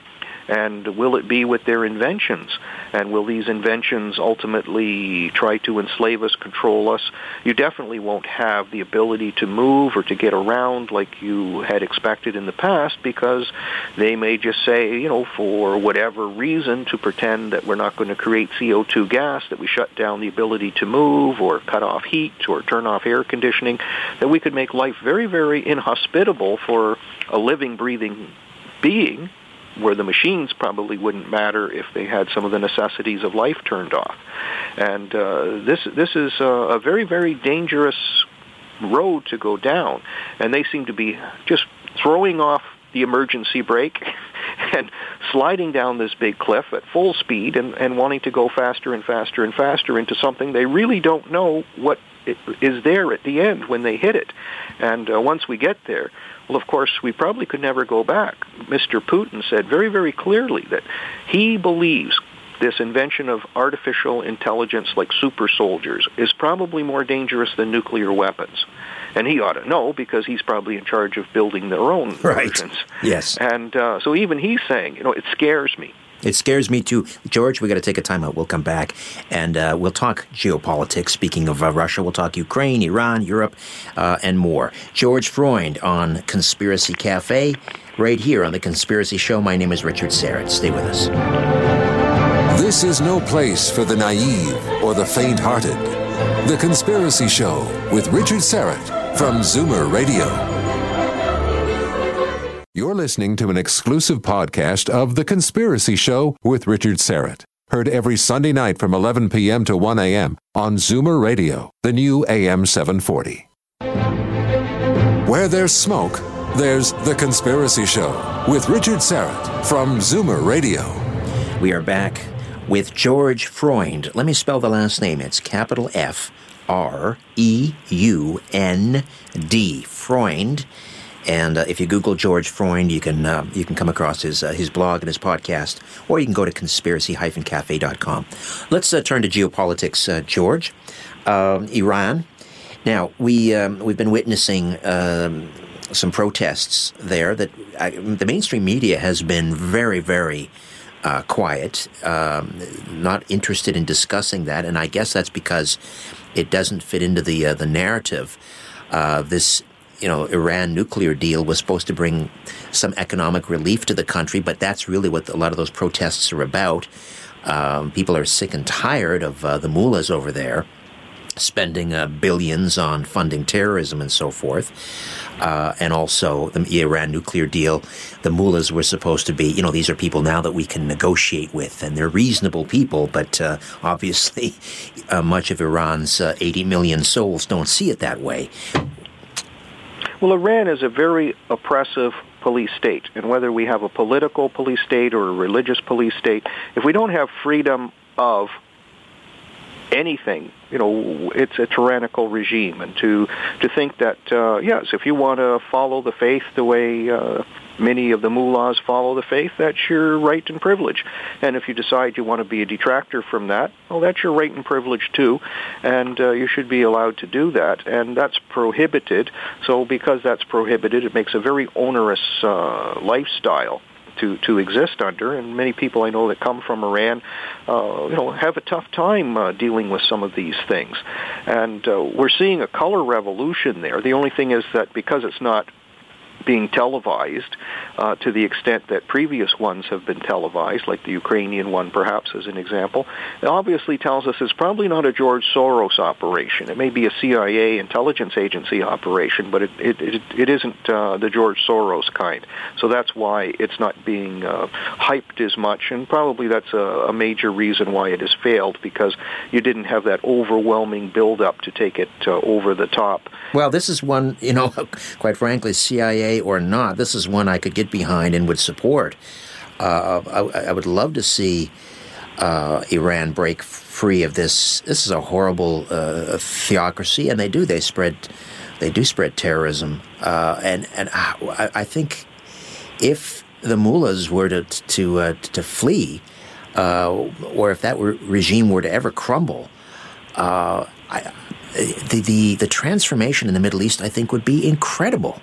And will it be with their inventions? And will these inventions ultimately try to enslave us, control us? You definitely won't have the ability to move or to get around like you had expected in the past because they may just say, you know, for whatever reason to pretend that we're not going to create CO2 gas, that we shut down the ability to move or cut off heat or turn off air conditioning, that we could make life very, very inhospitable for a living, breathing being where the machines probably wouldn't matter if they had some of the necessities of life turned off. And uh, this this is a, a very very dangerous road to go down, and they seem to be just throwing off the emergency brake *laughs* and sliding down this big cliff at full speed and, and wanting to go faster and faster and faster into something they really don't know what is there at the end when they hit it. And uh, once we get there, well, of course, we probably could never go back. Mr. Putin said very, very clearly that he believes this invention of artificial intelligence like super soldiers is probably more dangerous than nuclear weapons. And he ought to know because he's probably in charge of building their own right. versions. Yes. And uh, so even he's saying, you know, it scares me. It scares me too. George, we got to take a timeout. We'll come back and uh, we'll talk geopolitics. Speaking of uh, Russia, we'll talk Ukraine, Iran, Europe, uh, and more. George Freund on Conspiracy Cafe, right here on The Conspiracy Show. My name is Richard Syrett. Stay with us. This is no place for the naive or the faint hearted. The Conspiracy Show with Richard Syrett from Zoomer Radio. You're listening to an exclusive podcast of The Conspiracy Show with Richard Syrett. Heard every Sunday night from 11 p.m. to 1 a.m. on Zoomer Radio, the new AM 740. Where there's smoke, there's The Conspiracy Show with Richard Syrett from Zoomer Radio. We are back with George Freund. Let me spell the last name. It's capital F R E U N D. Freund. And uh, if you Google George Freund, you can uh, you can come across his uh, his blog and his podcast, or you can go to conspiracy-cafe.com. Let's uh, turn to geopolitics, uh, George. Um, Iran. Now we um, we've been witnessing um, some protests there. That uh, the mainstream media has been very very. Uh, quiet, um, not interested in discussing that, and I guess that's because it doesn't fit into the uh, the narrative. Uh, this you know, Iran nuclear deal was supposed to bring some economic relief to the country, but that's really what a lot of those protests are about. Um, people are sick and tired of uh, the mullahs over there spending uh, billions on funding terrorism and so forth. Uh, and also the Iran nuclear deal, the mullahs were supposed to be, you know, these are people now that we can negotiate with, and they're reasonable people, but uh, obviously *laughs* uh, much of Iran's uh, 80 million souls don't see it that way. Well, Iran is a very oppressive police state, and whether we have a political police state or a religious police state, if we don't have freedom of anything, you know, it's a tyrannical regime. And to to think that uh, yes, if you want to follow the faith the way uh, many of the mullahs follow the faith, that's your right and privilege. And if you decide you want to be a detractor from that, well, that's your right and privilege too, and uh, you should be allowed to do that. And that's prohibited. So because that's prohibited, it makes a very onerous uh, lifestyle to to exist under. And many people I know that come from Iran, uh, you know, have a tough time uh, dealing with some of these things. And uh, we're seeing a color revolution there. The only thing is that because it's not being televised uh, to the extent that previous ones have been televised, like the Ukrainian one, perhaps as an example, it obviously tells us it's probably not a George Soros operation. It may be a CIA intelligence agency operation, but it it it, it isn't uh, the George Soros kind. So that's why it's not being uh, hyped as much, and probably that's a, a major reason why it has failed because you didn't have that overwhelming build-up to take it uh, over the top. Well, this is one, you know, *laughs* quite frankly, CIA or not, this is one I could get behind and would support. Uh, I, I, would love to see uh, Iran break free of this. This is a horrible uh, theocracy, and they do. They spread, they do spread terrorism, uh, and and I, I, think if the mullahs were to to uh, to flee, uh, or if that regime were to ever crumble, I, the, the the transformation in the Middle East, I think, would be incredible.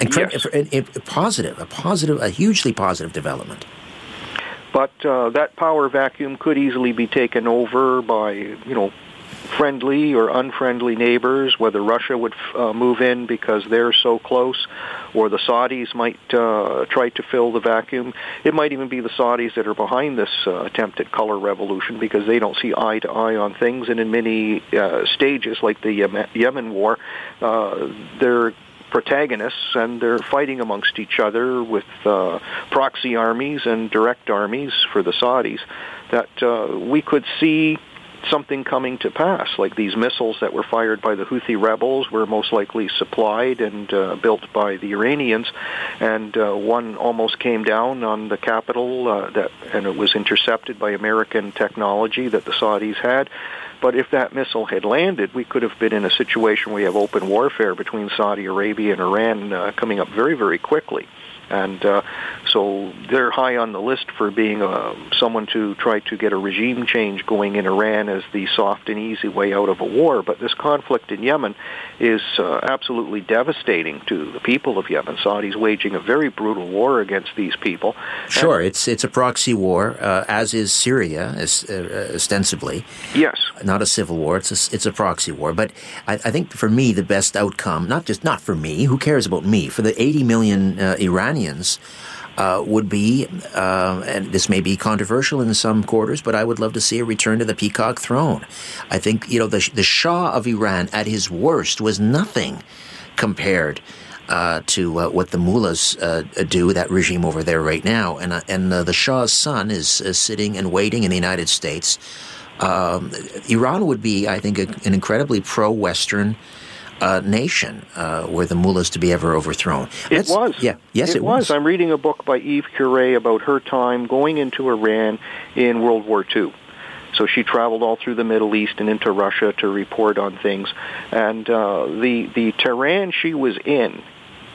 Incredible, yes. positive, a positive, a hugely positive development. But uh, that power vacuum could easily be taken over by, you know, friendly or unfriendly neighbors, whether Russia would uh, move in because they're so close, or the Saudis might uh, try to fill the vacuum. It might even be the Saudis that are behind this uh, attempt at color revolution because they don't see eye to eye on things, and in many uh, stages, like the Yemen war, uh, they're protagonists, and they're fighting amongst each other with uh, proxy armies and direct armies for the Saudis. That uh, we could see something coming to pass, like these missiles that were fired by the Houthi rebels were most likely supplied and uh, built by the Iranians, and uh, one almost came down on the capital, uh, that, and it was intercepted by American technology that the Saudis had. But if that missile had landed, we could have been in a situation where we have open warfare between Saudi Arabia and Iran uh, coming up very, very quickly and uh, so they're high on the list for being uh, someone to try to get a regime change going in Iran as the soft and easy way out of a war. But this conflict in Yemen is uh, absolutely devastating to the people of Yemen. Saudi's waging a very brutal war against these people. Sure, and it's it's a proxy war, uh, as is Syria, as, uh, ostensibly. Yes, not a civil war. It's a, it's a proxy war. But I, I, think for me, the best outcome, not just not for me, who cares about me? For the 80 million uh, Uh, would be, uh, and this may be controversial in some quarters, but I would love to see a return to the peacock throne. I think you know the the Shah of Iran at his worst was nothing compared uh, to uh, what the mullahs uh, do, that regime over there right now. And, uh, and uh, the Shah's son is, is, sitting and waiting in the United States. Um, Iran would be, I think, a, an incredibly pro Western. Uh, nation were the mullahs to be ever overthrown. It was. Yeah. Yes, it, it was. was. I'm reading a book by Eve Curie about her time going into Iran in World War II. So she traveled all through the Middle East and into Russia to report on things. And uh, the the Tehran she was in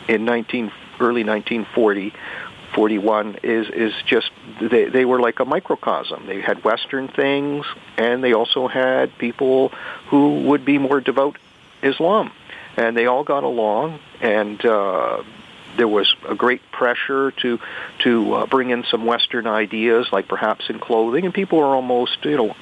in 19 early 1940 41 is is just they they were like a microcosm. They had Western things, and they also had people who would be more devout Islam, and they all got along. And uh, there was a great pressure to to uh, bring in some Western ideas, like perhaps in clothing, and people were almost you know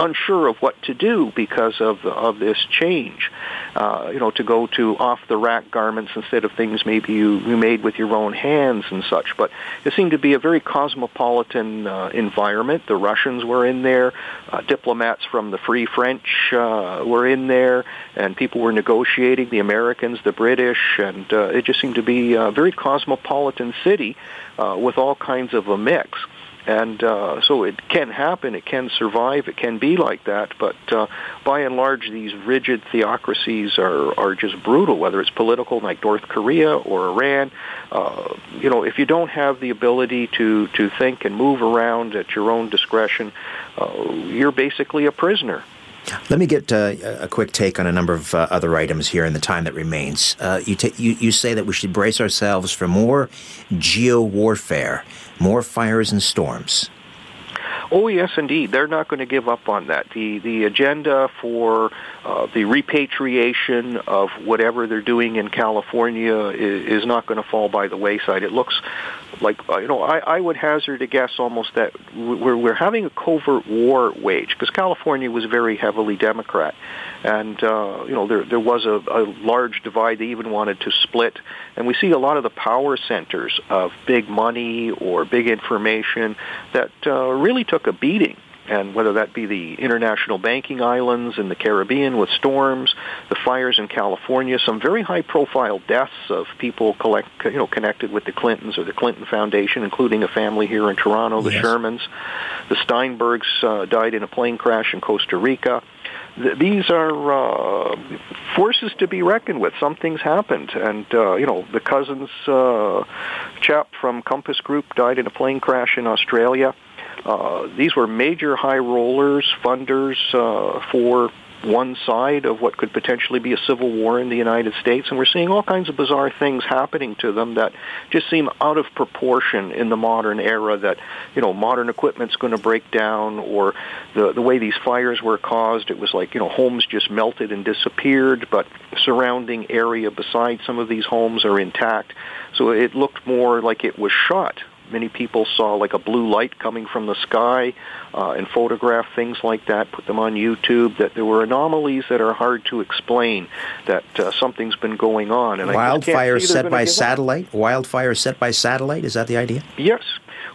unsure of what to do because of of this change. Uh, you know, to go to off the rack garments instead of things maybe you, you made with your own hands and such. But it seemed to be a very cosmopolitan uh, environment. The Russians were in there, uh, diplomats from the Free French uh, were in there, and people were negotiating. The Americans, the British, and uh, it just seemed to be a very cosmopolitan city uh, with all kinds of a mix. And uh, so it can happen, it can survive, it can be like that, but uh, by and large, these rigid theocracies are, are just brutal, whether it's political like North Korea or Iran. Uh, you know, if you don't have the ability to, to think and move around at your own discretion, uh, you're basically a prisoner. Let me get uh, a quick take on a number of uh, other items here in the time that remains. Uh, you, you, you say that we should brace ourselves for more geo warfare, more fires and storms. Oh yes, indeed. They're not going to give up on that. The the agenda for uh, the repatriation of whatever they're doing in California is, is not going to fall by the wayside. It looks like uh, you know I, I would hazard a guess almost that we're we're having a covert war wage because California was very heavily Democrat, and uh, you know there there was a, a large divide. They even wanted to split, and we see a lot of the power centers of big money or big information that uh, really took a beating and whether that be the international banking islands in the Caribbean with storms, the fires in California, some very high-profile deaths of people collect, you know, connected with the Clintons or the Clinton Foundation, including a family here in Toronto, the yes. Shermans. The Steinbergs uh, died in a plane crash in Costa Rica. these are uh, forces to be reckoned with. Something's happened, and uh, you know the Cousins uh, chap from Compass Group died in a plane crash in Australia. Uh, these were major high rollers, funders uh, for one side of what could potentially be a civil war in the United States, and we're seeing all kinds of bizarre things happening to them that just seem out of proportion in the modern era. That you know, modern equipment's going to break down, or the the way these fires were caused, it was like you know, homes just melted and disappeared, but surrounding area beside some of these homes are intact. So it looked more like it was shot many people saw like a blue light coming from the sky uh, and photographed things like that, put them on YouTube, that there were anomalies that are hard to explain, that uh, something's been going on. And Wildfire set by satellite? Wildfire set by satellite? Is that the idea? Yes.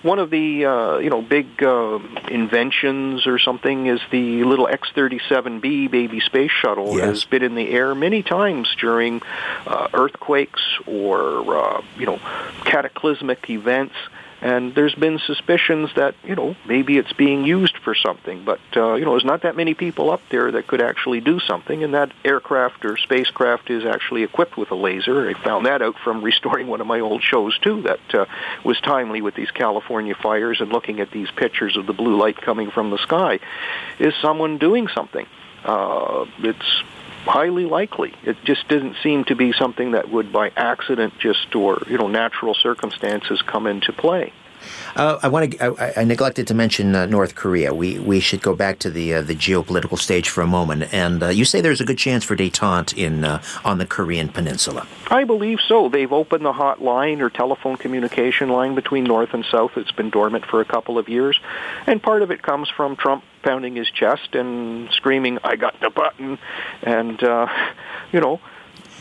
one of the uh, you know big uh, inventions or something is the little X-37B baby space shuttle yes. has been in the air many times during uh, earthquakes or uh, you know cataclysmic events and there's been suspicions that you know maybe it's being used for something. But uh, you know there's not that many people up there that could actually do something. And that aircraft or spacecraft is actually equipped with a laser. I found that out from *laughs* restoring one of my old shows too that uh, was timely with these california fires and looking at these pictures of the blue light coming from the sky. Is someone doing something? Uh, it's highly likely. It just didn't seem to be something that would, by accident, just or you know natural circumstances, come into play. Uh, I want to. I, I, neglected to mention uh, North Korea. We we should go back to the uh, the geopolitical stage for a moment. And uh, you say there's a good chance for détente in uh, on the Korean Peninsula. I believe so. They've opened the hotline or telephone communication line between North and South. It's been dormant for a couple of years, and part of it comes from Trump pounding his chest and screaming, "I got the button," and uh, you know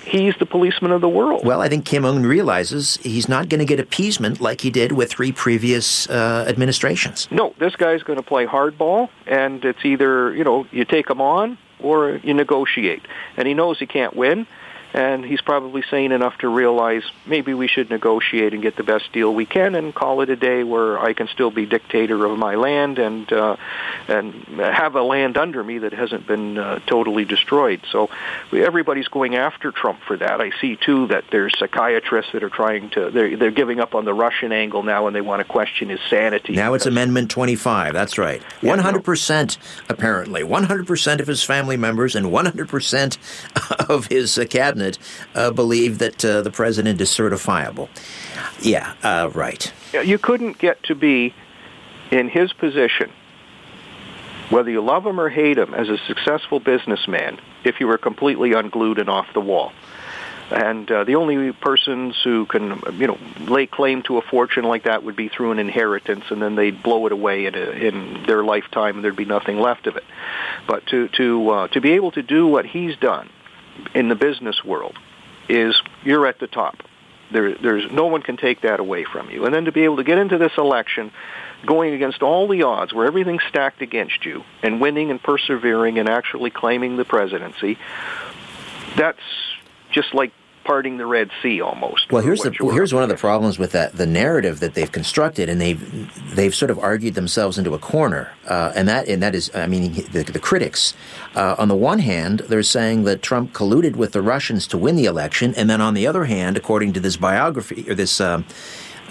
he's the policeman of the world. Well, I think Kim Un realizes he's not going to get appeasement like he did with three previous uh, administrations. No, this guy's going to play hardball, and it's either you know you take him on or you negotiate, and he knows he can't win and he's probably sane enough to realize maybe we should negotiate and get the best deal we can and call it a day where I can still be dictator of my land and uh, and have a land under me that hasn't been uh, totally destroyed. So everybody's going after Trump for that. I see too that there's psychiatrists that are trying to they're they're giving up on the Russian angle now and they want to question his sanity. Now it's Amendment 25. That's right. 100% apparently. 100% of his family members and 100% *laughs* of his uh, cabinet uh, believe that uh, the president is certifiable. Yeah, uh, right. You couldn't get to be in his position, whether you love him or hate him, as a successful businessman, if you were completely unglued and off the wall. And uh, the only persons who can, you know, lay claim to a fortune like that would be through an inheritance, and then they'd blow it away in, a, in their lifetime, and there'd be nothing left of it. But to to uh, to be able to do what he's done, in the business world is you're at the top. There, there's no one can take that away from you. And then to be able to get into this election, going against all the odds, where everything's stacked against you, and winning and persevering and actually claiming the presidency, that's just like parting the Red Sea almost. Well, here's the here's one of the problems with that the narrative that they've constructed, and they've they've sort of argued themselves into a corner, uh, and that and that is, I mean, the, the critics. Uh, on the one hand, they're saying that Trump colluded with the Russians to win the election, and then on the other hand, according to this biography or this. Um,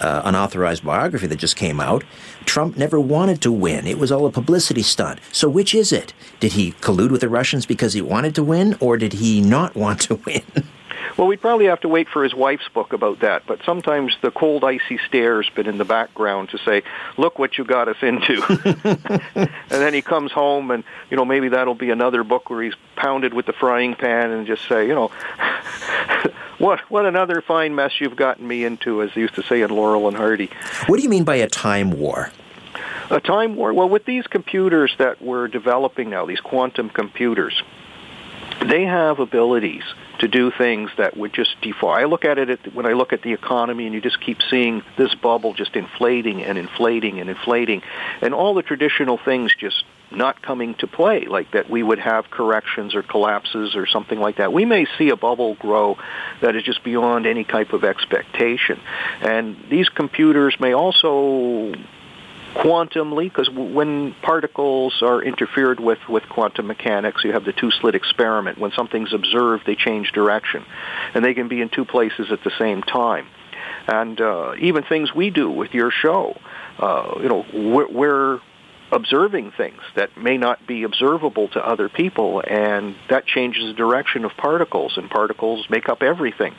uh, unauthorized biography that just came out, Trump never wanted to win. It was all a publicity stunt. So, which is it? Did he collude with the Russians because he wanted to win, or did he not *laughs* want to win? Well, we'd probably have to wait for his wife's book about that. But sometimes the cold, icy stare's been in the background to say, "Look what you got us into." *laughs* and then he comes home, and you know maybe that'll be another book where he's pounded with the frying pan and just say, you know, *laughs* what what another fine mess you've gotten me into, as they used to say in Laurel and Hardy. What do you mean by a time war? A time war. Well, with these computers that we're developing now, these quantum computers, they have abilities to do things that would just defy. I look at it when I look at the economy, and you just keep seeing this bubble just inflating and inflating and inflating, and all the traditional things just not coming to play, like that we would have corrections or collapses or something like that. We may see a bubble grow that is just beyond any type of expectation. And these computers may also quantumly, because when particles are interfered with with quantum mechanics, you have the two-slit experiment. When something's observed, they change direction, and they can be in two places at the same time. And uh, even things we do with your show, uh, you know, we're, we're observing things that may not be observable to other people, and that changes the direction of particles, and particles make up everything.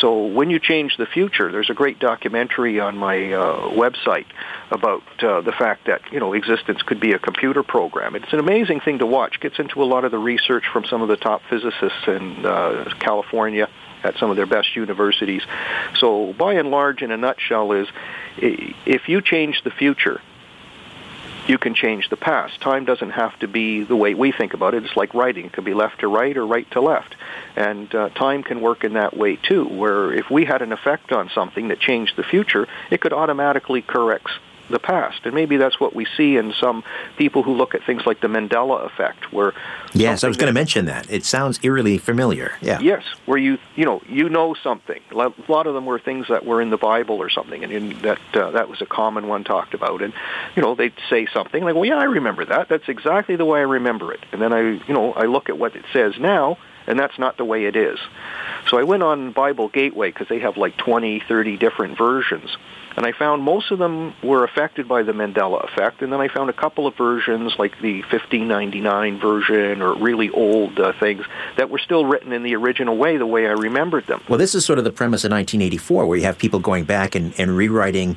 So when you change the future, there's a great documentary on my uh, website about uh, the fact that you know existence could be a computer program. It's an amazing thing to watch. Gets into a lot of the research from some of the top physicists in uh, California at some of their best universities. So by and large, in a nutshell, is if you change the future, you can change the past. Time doesn't have to be the way we think about it. It's like writing. It can be left to right or right to left. And uh, time can work in that way too, where if we had an effect on something that changed the future, it could automatically correct the past. And maybe that's what we see in some people who look at things like the Mandela effect, where yes, I was going to mention that. It sounds eerily familiar. Yeah. Yes, where you you know you know something. A lot of them were things that were in the Bible or something, and in that uh, that was a common one talked about. And you know they'd say something like, "Well, yeah, I remember that. That's exactly the way I remember it." And then I you know I look at what it says now and that's not the way it is. So I went on Bible Gateway because they have like 20, 30 different versions. And I found most of them were affected by the Mandela effect. And then I found a couple of versions, like the 1599 version or really old uh, things, that were still written in the original way, the way I remembered them. Well, this is sort of the premise of 1984, where you have people going back and, and rewriting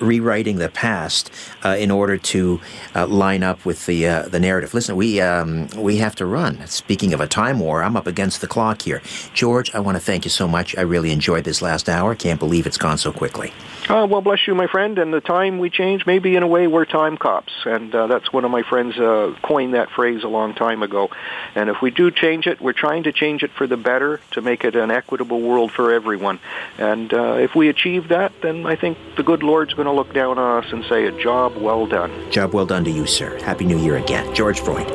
rewriting the past uh, in order to uh, line up with the uh, the narrative. Listen, we um, we have to run. Speaking of a time war, I'm up against the clock here. George, I want to thank you so much. I really enjoyed this last hour. Can't believe it's gone so quickly. Uh, well, bless you, my friend. And the time we change, maybe in a way we're time cops, and uh, that's one of my friends uh, coined that phrase a long time ago. And if we do change it, we're trying to change it for the better to make it an equitable world for everyone. And uh, if we achieve that, then I think the good Lord's going to look down on us and say, a job well done. Job well done to you, sir. Happy New Year again. George Freund.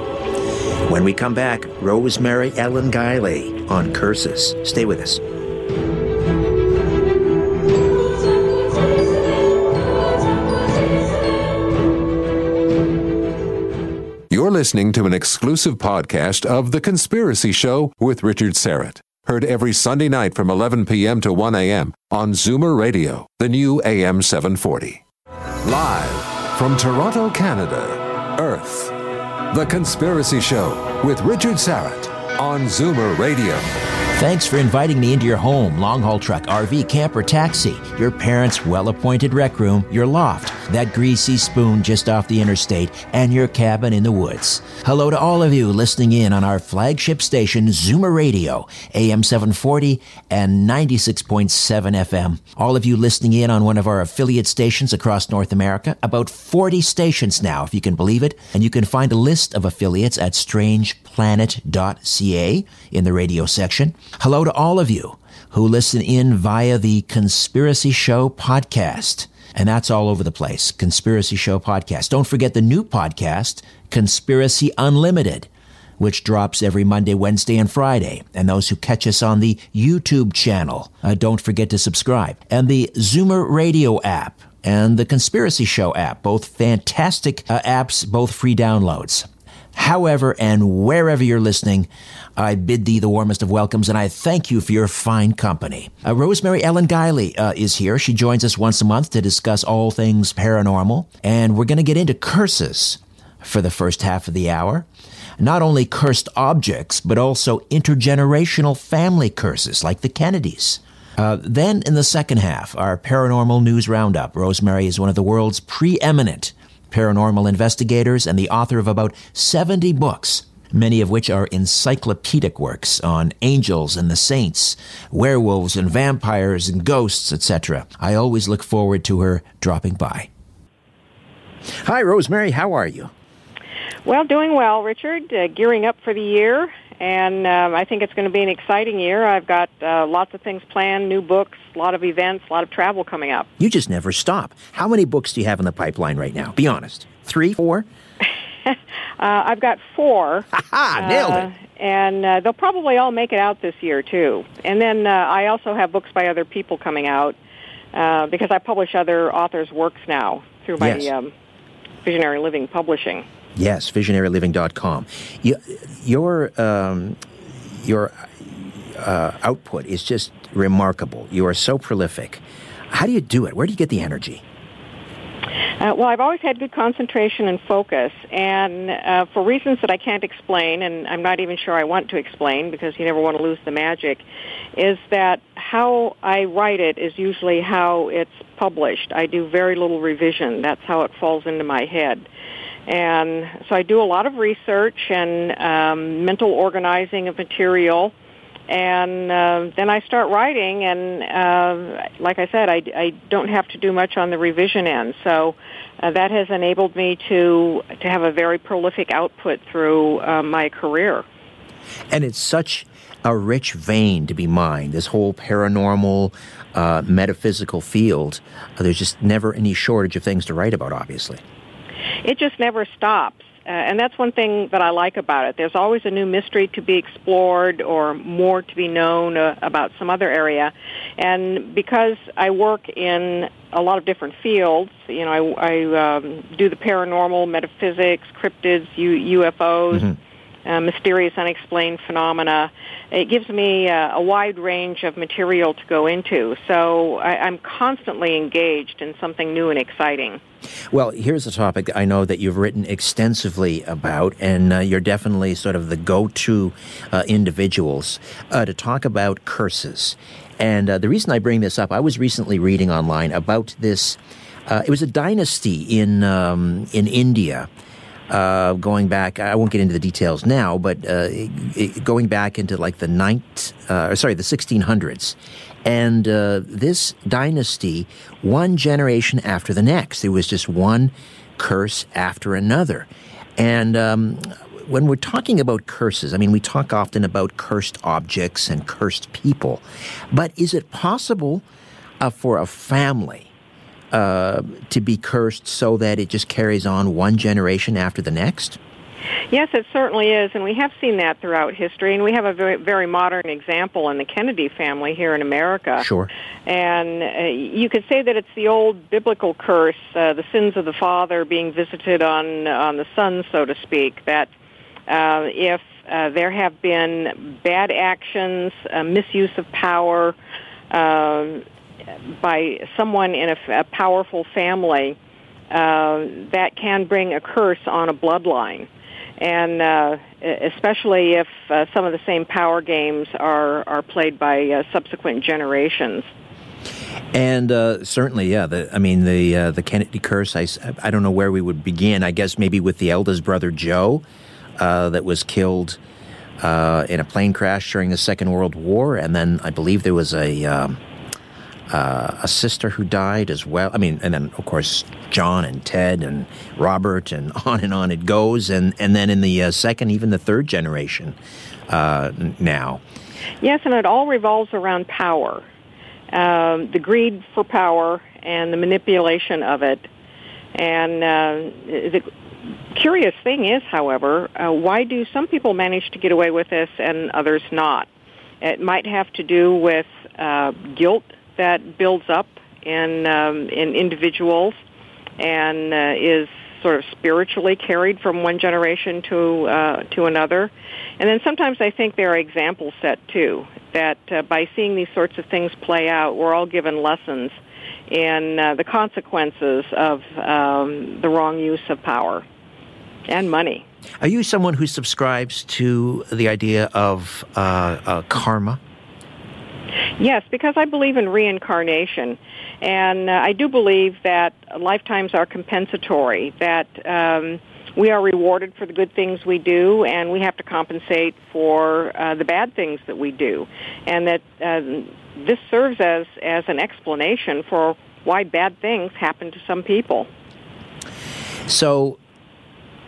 When we come back, Rosemary Ellen Guiley on Curses. Stay with us. You're listening to an exclusive podcast of The Conspiracy Show with Richard Syrett. Heard every Sunday night from 11 p.m. to 1 a.m. on Zoomer Radio, the new AM 740. Live from Toronto, Canada, Earth. The Conspiracy Show with Richard Syrett on Zoomer Radio. Thanks for inviting me into your home, long haul truck, RV, camper, taxi, your parents' well appointed rec room, your loft, that greasy spoon just off the interstate, and your cabin in the woods. Hello to all of you listening in on our flagship station, Zoomer Radio, AM 740 and 96.7 FM. All of you listening in on one of our affiliate stations across North America, about 40 stations now, if you can believe it, and you can find a list of affiliates at strangeplanet.ca in the radio section. Hello to all of you who listen in via the Conspiracy Show podcast. And that's all over the place. Conspiracy Show podcast. Don't forget the new podcast, Conspiracy Unlimited, which drops every Monday, Wednesday, and Friday. And those who catch us on the YouTube channel, uh, don't forget to subscribe. And the Zoomer Radio app and the Conspiracy Show app, both fantastic uh, apps, both free downloads. However, and wherever you're listening, I bid thee the warmest of welcomes, and I thank you for your fine company. Uh, Rosemary Ellen Guiley uh, is here. She joins us once a month to discuss all things paranormal, and we're going to get into curses for the first half of the hour. Not only cursed objects, but also intergenerational family curses, like the Kennedys. Uh, then, in the second half, our paranormal news roundup. Rosemary is one of the world's preeminent paranormal investigators and the author of about 70 books, many of which are encyclopedic works on angels and the saints, werewolves and vampires and ghosts, etc. I always look forward to her dropping by. Hi, Rosemary. How are you? Well, doing well, Richard. Uh, gearing up for the year, and um, I think it's going to be an exciting year. I've got uh, lots of things planned, new books, a lot of events, a lot of travel coming up. You just never stop. How many books do you have in the pipeline right now? Be honest. Three, four? *laughs* uh, I've got four. *laughs* Ha Nailed it. Uh, and uh, they'll probably all make it out this year too. And then uh, I also have books by other people coming out uh, because I publish other authors' works now through my yes. um, Visionary Living Publishing. Yes, visionaryliving.com. You, your um, your uh, output is just remarkable. You are so prolific. How do you do it? Where do you get the energy? Uh, well, I've always had good concentration and focus, and uh, for reasons that I can't explain, and I'm not even sure I want to explain because you never want to lose the magic, is that how I write it is usually how it's published. I do very little revision. That's how it falls into my head. And so I do a lot of research and um, mental organizing of material. And uh, then I start writing, and uh, like I said, I, I don't have to do much on the revision end. So uh, that has enabled me to to have a very prolific output through uh, my career. And it's such a rich vein to be mined. This whole paranormal, uh, metaphysical field. Uh, there's just never any shortage of things to write about. Obviously, it just never stops. Uh, and that's one thing that I like about it. There's always a new mystery to be explored or more to be known uh, about some other area. And because I work in a lot of different fields, you know, I, I um, do the paranormal, metaphysics, cryptids, U- UFOs. Mm-hmm uh, mysterious unexplained phenomena. It gives me uh, a wide range of material to go into. So I, am constantly engaged in something new and exciting. Well, here's a topic I know that you've written extensively about, and uh, you're definitely sort of the go to uh, individuals uh, to talk about curses. And uh, the reason I bring this up, I was recently reading online about this. it was a dynasty in um, in India uh, going back. I won't get into the details now, but uh, it, it, going back into like the ninth, uh, sorry, the 1600s, and uh, this dynasty, one generation after the next, there was just one curse after another, and. Um, when we're talking about curses, I mean, we talk often about cursed objects and cursed people, but is it possible uh, for a family uh, to be cursed so that it just carries on one generation after the next? Yes, it certainly is, and we have seen that throughout history, and we have a very, very modern example in the Kennedy family here in America. Sure. And uh, you could say that it's the old biblical curse, uh, the sins of the father being visited on on the son, so to speak. That uh, if uh, there have been bad actions, uh, misuse of power, uh, by someone in a, a powerful family, uh, that can bring a curse on a bloodline. And uh, especially if uh, some of the same power games are, are played by uh, subsequent generations. And uh, certainly, yeah. The, I mean, the uh, the Kennedy curse. I, I don't know where we would begin. I guess maybe with the eldest brother Joe, uh, that was killed uh, in a plane crash during the Second World War, and then I believe there was a um, uh, a sister who died as well. I mean, and then of course John and Ted and Robert and *laughs* on and on it goes. And and then in the uh, second, even the third generation uh, now. Yes, and it all revolves around power, um, the greed for power and the manipulation of it. And uh, the curious thing is, however, uh, why do some people manage to get away with this and others not? It might have to do with uh, guilt that builds up in um, in individuals and uh, is sort of spiritually carried from one generation to uh, to another. And then sometimes I think there are examples set too that uh, by seeing these sorts of things play out, we're all given lessons in uh, the consequences of um, the wrong use of power and money. Are you someone who subscribes to the idea of uh, uh, karma? Yes, because I believe in reincarnation. And uh, I do believe that lifetimes are compensatory, that um, we are rewarded for the good things we do, and we have to compensate for uh, the bad things that we do. And that uh, this serves as, as an explanation for why bad things happen to some people. So,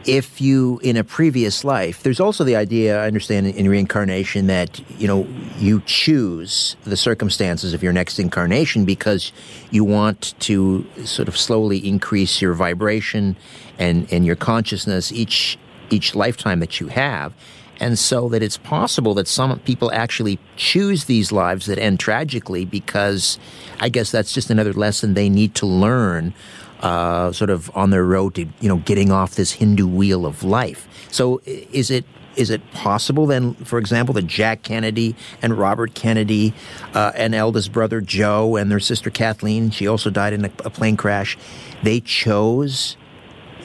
if you in a previous life there's also the idea i understand in reincarnation that you know you choose the circumstances of your next incarnation because you want to sort of slowly increase your vibration and and your consciousness each each lifetime that you have. And so that it's possible that some people actually choose these lives that end tragically because i guess that's just another lesson they need to learn uh, sort of on their road to you know getting off this Hindu wheel of life. So is it is it possible then, for example, that Jack Kennedy and Robert Kennedy uh, and eldest brother Joe and their sister Kathleen, she also died in a, a plane crash, they chose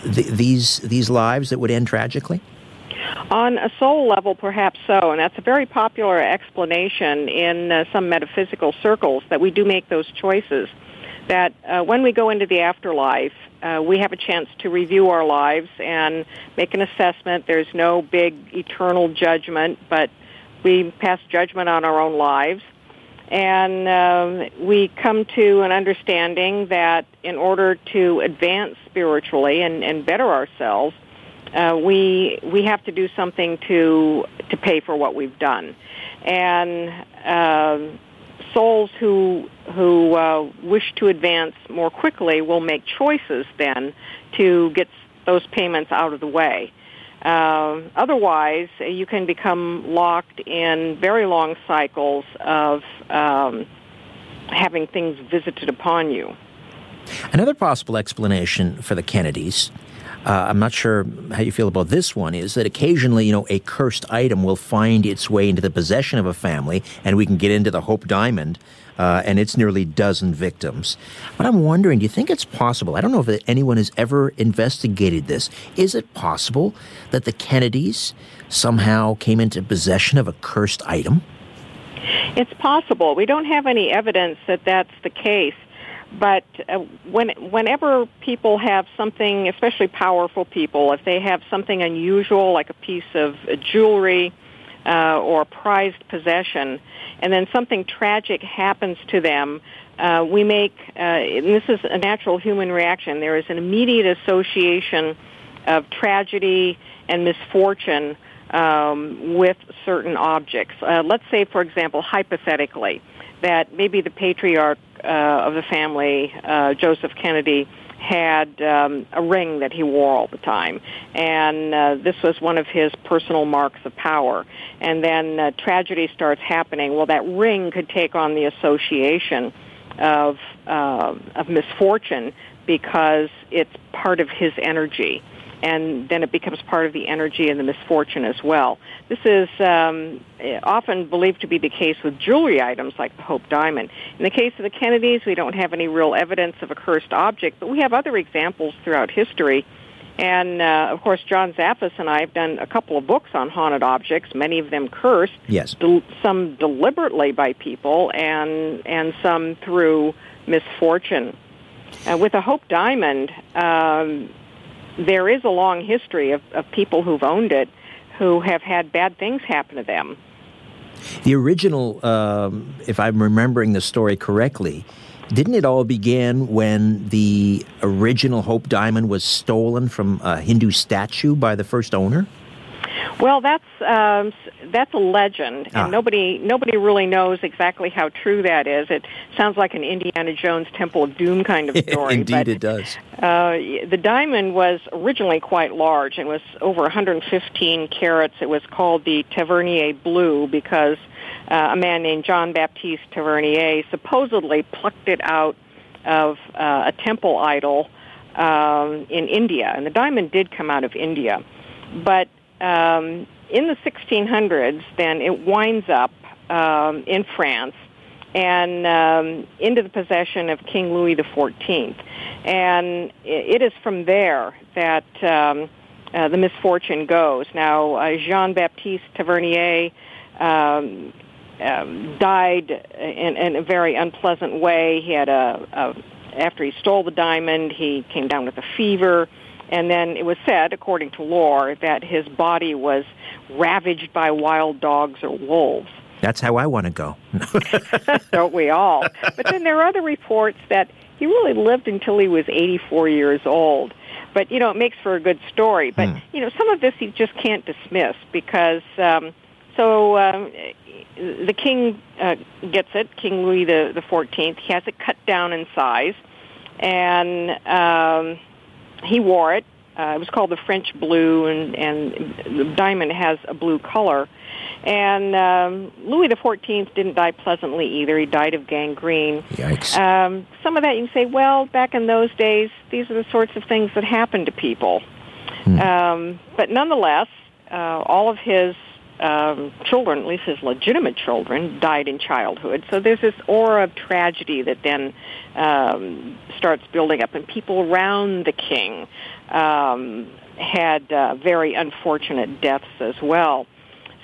th- these these lives that would end tragically? On a soul level, perhaps so, and that's a very popular explanation in uh, some metaphysical circles that we do make those choices that uh, when we go into the afterlife, uh, we have a chance to review our lives and make an assessment. There's no big eternal judgment, but we pass judgment on our own lives. And uh, we come to an understanding that in order to advance spiritually and, and better ourselves, uh, we we have to do something to to pay for what we've done. and uh, souls who who uh, wish to advance more quickly will make choices then to get those payments out of the way. Uh, otherwise, you can become locked in very long cycles of um, having things visited upon you. Another possible explanation for the Kennedys uh, I'm not sure how you feel about this one, is that occasionally, you know, a cursed item will find its way into the possession of a family, and we can get into the Hope Diamond uh, and its nearly dozen victims. But I'm wondering, do you think it's possible? I don't know if anyone has ever investigated this. Is it possible that the Kennedys somehow came into possession of a cursed item? It's possible. We don't have any evidence that that's the case. But uh, when, whenever people have something, especially powerful people, if they have something unusual like a piece of jewelry uh, or a prized possession, and then something tragic happens to them, uh, we make, uh, and this is a natural human reaction, there is an immediate association of tragedy and misfortune um, with certain objects. Uh, let's say, for example, hypothetically, that maybe the patriarch uh, of the family, uh, Joseph Kennedy, had um, a ring that he wore all the time, and uh, this was one of his personal marks of power. And then uh, tragedy starts happening. Well, that ring could take on the association of uh, of misfortune because it's part of his energy and then it becomes part of the energy and the misfortune as well. This is um, often believed to be the case with jewelry items like the Hope Diamond. In the case of the Kennedys, we don't have any real evidence of a cursed object, but we have other examples throughout history. And uh, of course, John Zaffis and I have done a couple of books on haunted objects, many of them cursed. Yes. Del- some deliberately by people, and and some through misfortune. Uh, with the Hope Diamond, um, there is a long history of, of people who've owned it who have had bad things happen to them. The original, um, if I'm remembering the story correctly, didn't it all begin when the original Hope Diamond was stolen from a Hindu statue by the first owner? Well, that's um, that's a legend, and ah. nobody nobody really knows exactly how true that is. It sounds like an Indiana Jones Temple of Doom kind of *laughs* story. Indeed, but, it does. Uh, the diamond was originally quite large and was over 115 carats. It was called the Tavernier Blue because uh, a man named John Baptiste Tavernier supposedly plucked it out of uh, a temple idol um, in India, and the diamond did come out of India, but um, in the 1600s, then it winds up um, in France and um, into the possession of King Louis XIV. And it is from there that um, uh, the misfortune goes. Now, uh, Jean Baptiste Tavernier um, um, died in, in a very unpleasant way. He had a, a after he stole the diamond, he came down with a fever and then it was said, according to lore, that his body was ravaged by wild dogs or wolves. That's how I want to go. *laughs* Don't we all? But then there are other reports that he really lived until he was 84 years old. But, you know, it makes for a good story. But, hmm. you know, some of this you just can't dismiss because, um, so um, the king uh, gets it, King Louis the, the 14th. He has it cut down in size. And, um, he wore it. Uh, it was called the French blue, and, and the diamond has a blue color. And um, Louis XIV didn't die pleasantly either. He died of gangrene. Yikes. Um, some of that you can say, well, back in those days, these are the sorts of things that happened to people. Hmm. Um, but nonetheless, uh, all of his um, children, at least his legitimate children, died in childhood. So there's this aura of tragedy that then um, starts building up, and people around the king um, had uh, very unfortunate deaths as well.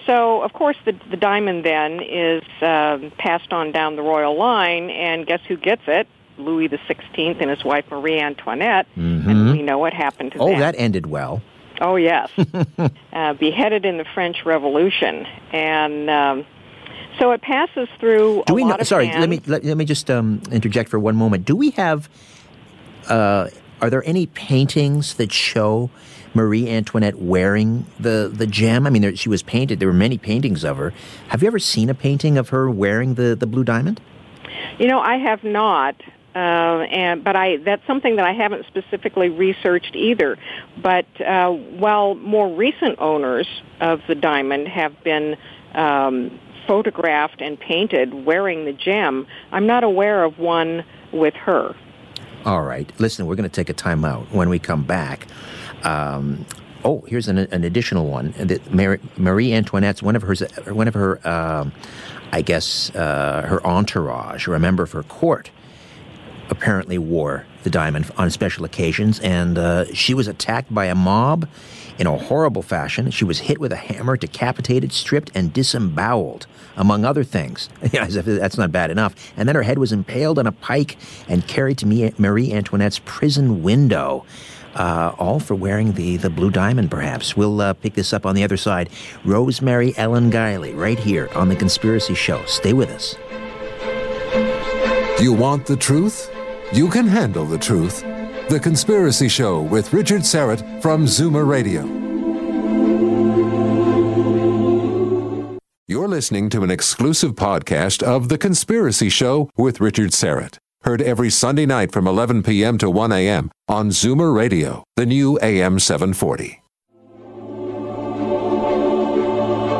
So, of course, the, the diamond then is uh, passed on down the royal line, and guess who gets it? Louis XVI and his wife Marie Antoinette, mm-hmm. and we know what happened to oh, them. Oh, that ended well. Oh yes, *laughs* uh, beheaded in the French Revolution, and um, so it passes through. Do we know? Sorry, hands. let me let, let me just um, interject for one moment. Do we have uh, are there any paintings that show Marie Antoinette wearing the, the gem? I mean, there, she was painted. There were many paintings of her. Have you ever seen a painting of her wearing the, the blue diamond? You know, I have not. Uh, and but I that's something that I haven't specifically researched either. But uh, while more recent owners of the diamond have been um, photographed and painted wearing the gem, I'm not aware of one with her. All right, listen, we're going to take a time out. When we come back, um, oh, here's an, an additional one. Mary, Marie Antoinette's one of her one of her, uh, I guess, uh, her entourage, or a member of her court apparently wore the diamond on special occasions, and uh, she was attacked by a mob in a horrible fashion. She was hit with a hammer, decapitated, stripped, and disemboweled, among other things. *laughs* As if that's not bad enough. And then her head was impaled on a pike and carried to Marie Antoinette's prison window. Uh, all for wearing the, the blue diamond, perhaps. We'll uh, pick this up on the other side. Rosemary Ellen Guiley, right here on The Conspiracy Show. Stay with us. Do you want the truth? You can handle the truth. The Conspiracy Show with Richard Syrett from Zoomer Radio. You're listening to an exclusive podcast of The Conspiracy Show with Richard Syrett. Heard every Sunday night from 11 p.m. to 1 a.m. on Zoomer Radio, the new AM 740.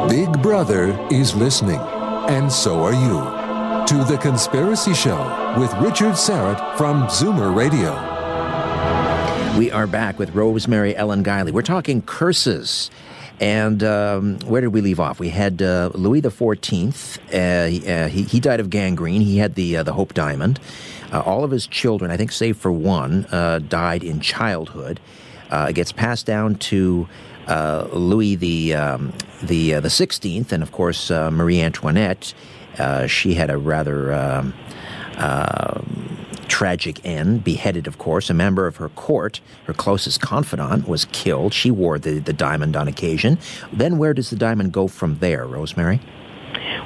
Big Brother is listening, and so are you to The Conspiracy Show with Richard Syrett from Zoomer Radio. We are back with Rosemary Ellen Guiley. We're talking curses. And um, where did we leave off? We had uh, Louis XIV. Uh, uh, he, he, died of gangrene. He had the, uh, the Hope Diamond. Uh, all of his children, I think save for one, uh, died in childhood. it gets passed down to Louis the, um, the, the 16th, and of course, Marie Antoinette. She had a rather um, uh, tragic end, beheaded, of course. A member of her court, her closest confidant, was killed. She wore the, the diamond on occasion. Then where does the diamond go from there, Rosemary?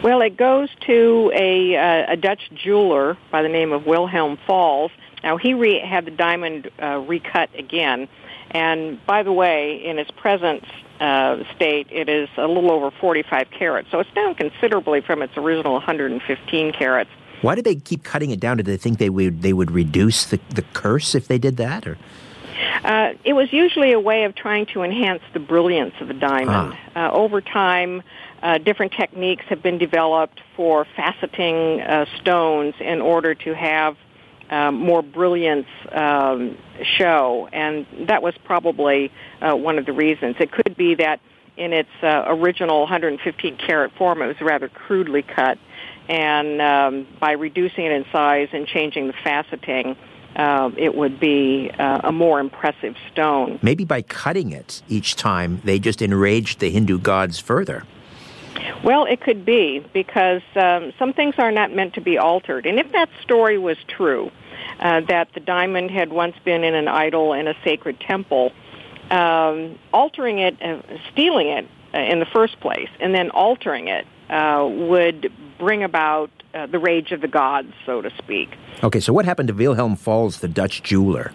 Well, it goes to a, uh, a Dutch jeweler by the name of Wilhelm Fals. Now, he re- had the diamond uh, recut again. And by the way, in its present uh, state, it is a little over 45 carats. So it's down considerably from its original 115 carats. Why did they keep cutting it down? Did they think they would they would reduce the, the curse if they did that, or? Uh, it was usually a way of trying to enhance the brilliance of a diamond. Ah. Uh, over time, uh, different techniques have been developed for faceting uh, stones in order to have um, more brilliance um, show, and that was probably uh, one of the reasons. It could be that in its uh, original 115 carat form, it was rather crudely cut, and um, by reducing it in size and changing the faceting, uh, it would be uh, a more impressive stone. Maybe by cutting it each time, they just enraged the Hindu gods further. Well, it could be because um, some things are not meant to be altered. And if that story was true, uh, that the diamond had once been in an idol in a sacred temple, um, altering it, uh, stealing it uh, in the first place, and then altering it uh, would bring about uh, the rage of the gods, so to speak. Okay, so what happened to Wilhelm Fals, the Dutch jeweler?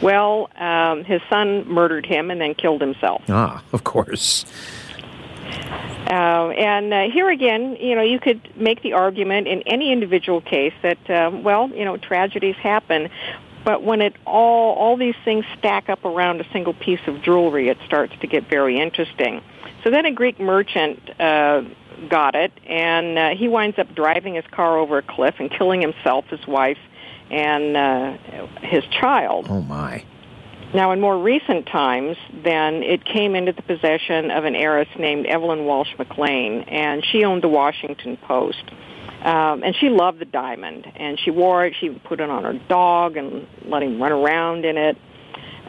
Well, um, his son murdered him and then killed himself. Ah, of course. Uh, and uh, here again, you know, you could make the argument in any individual case that, uh, well, you know, tragedies happen, but when it all all these things stack up around a single piece of jewelry, it starts to get very interesting. So then a Greek merchant uh, got it, and uh, he winds up driving his car over a cliff and killing himself, his wife, and uh, his child. Oh my! Now, in more recent times, then it came into the possession of an heiress named Evelyn Walsh McLean, and she owned the Washington Post. Um, and she loved the diamond, and she wore it. She put it on her dog and let him run around in it.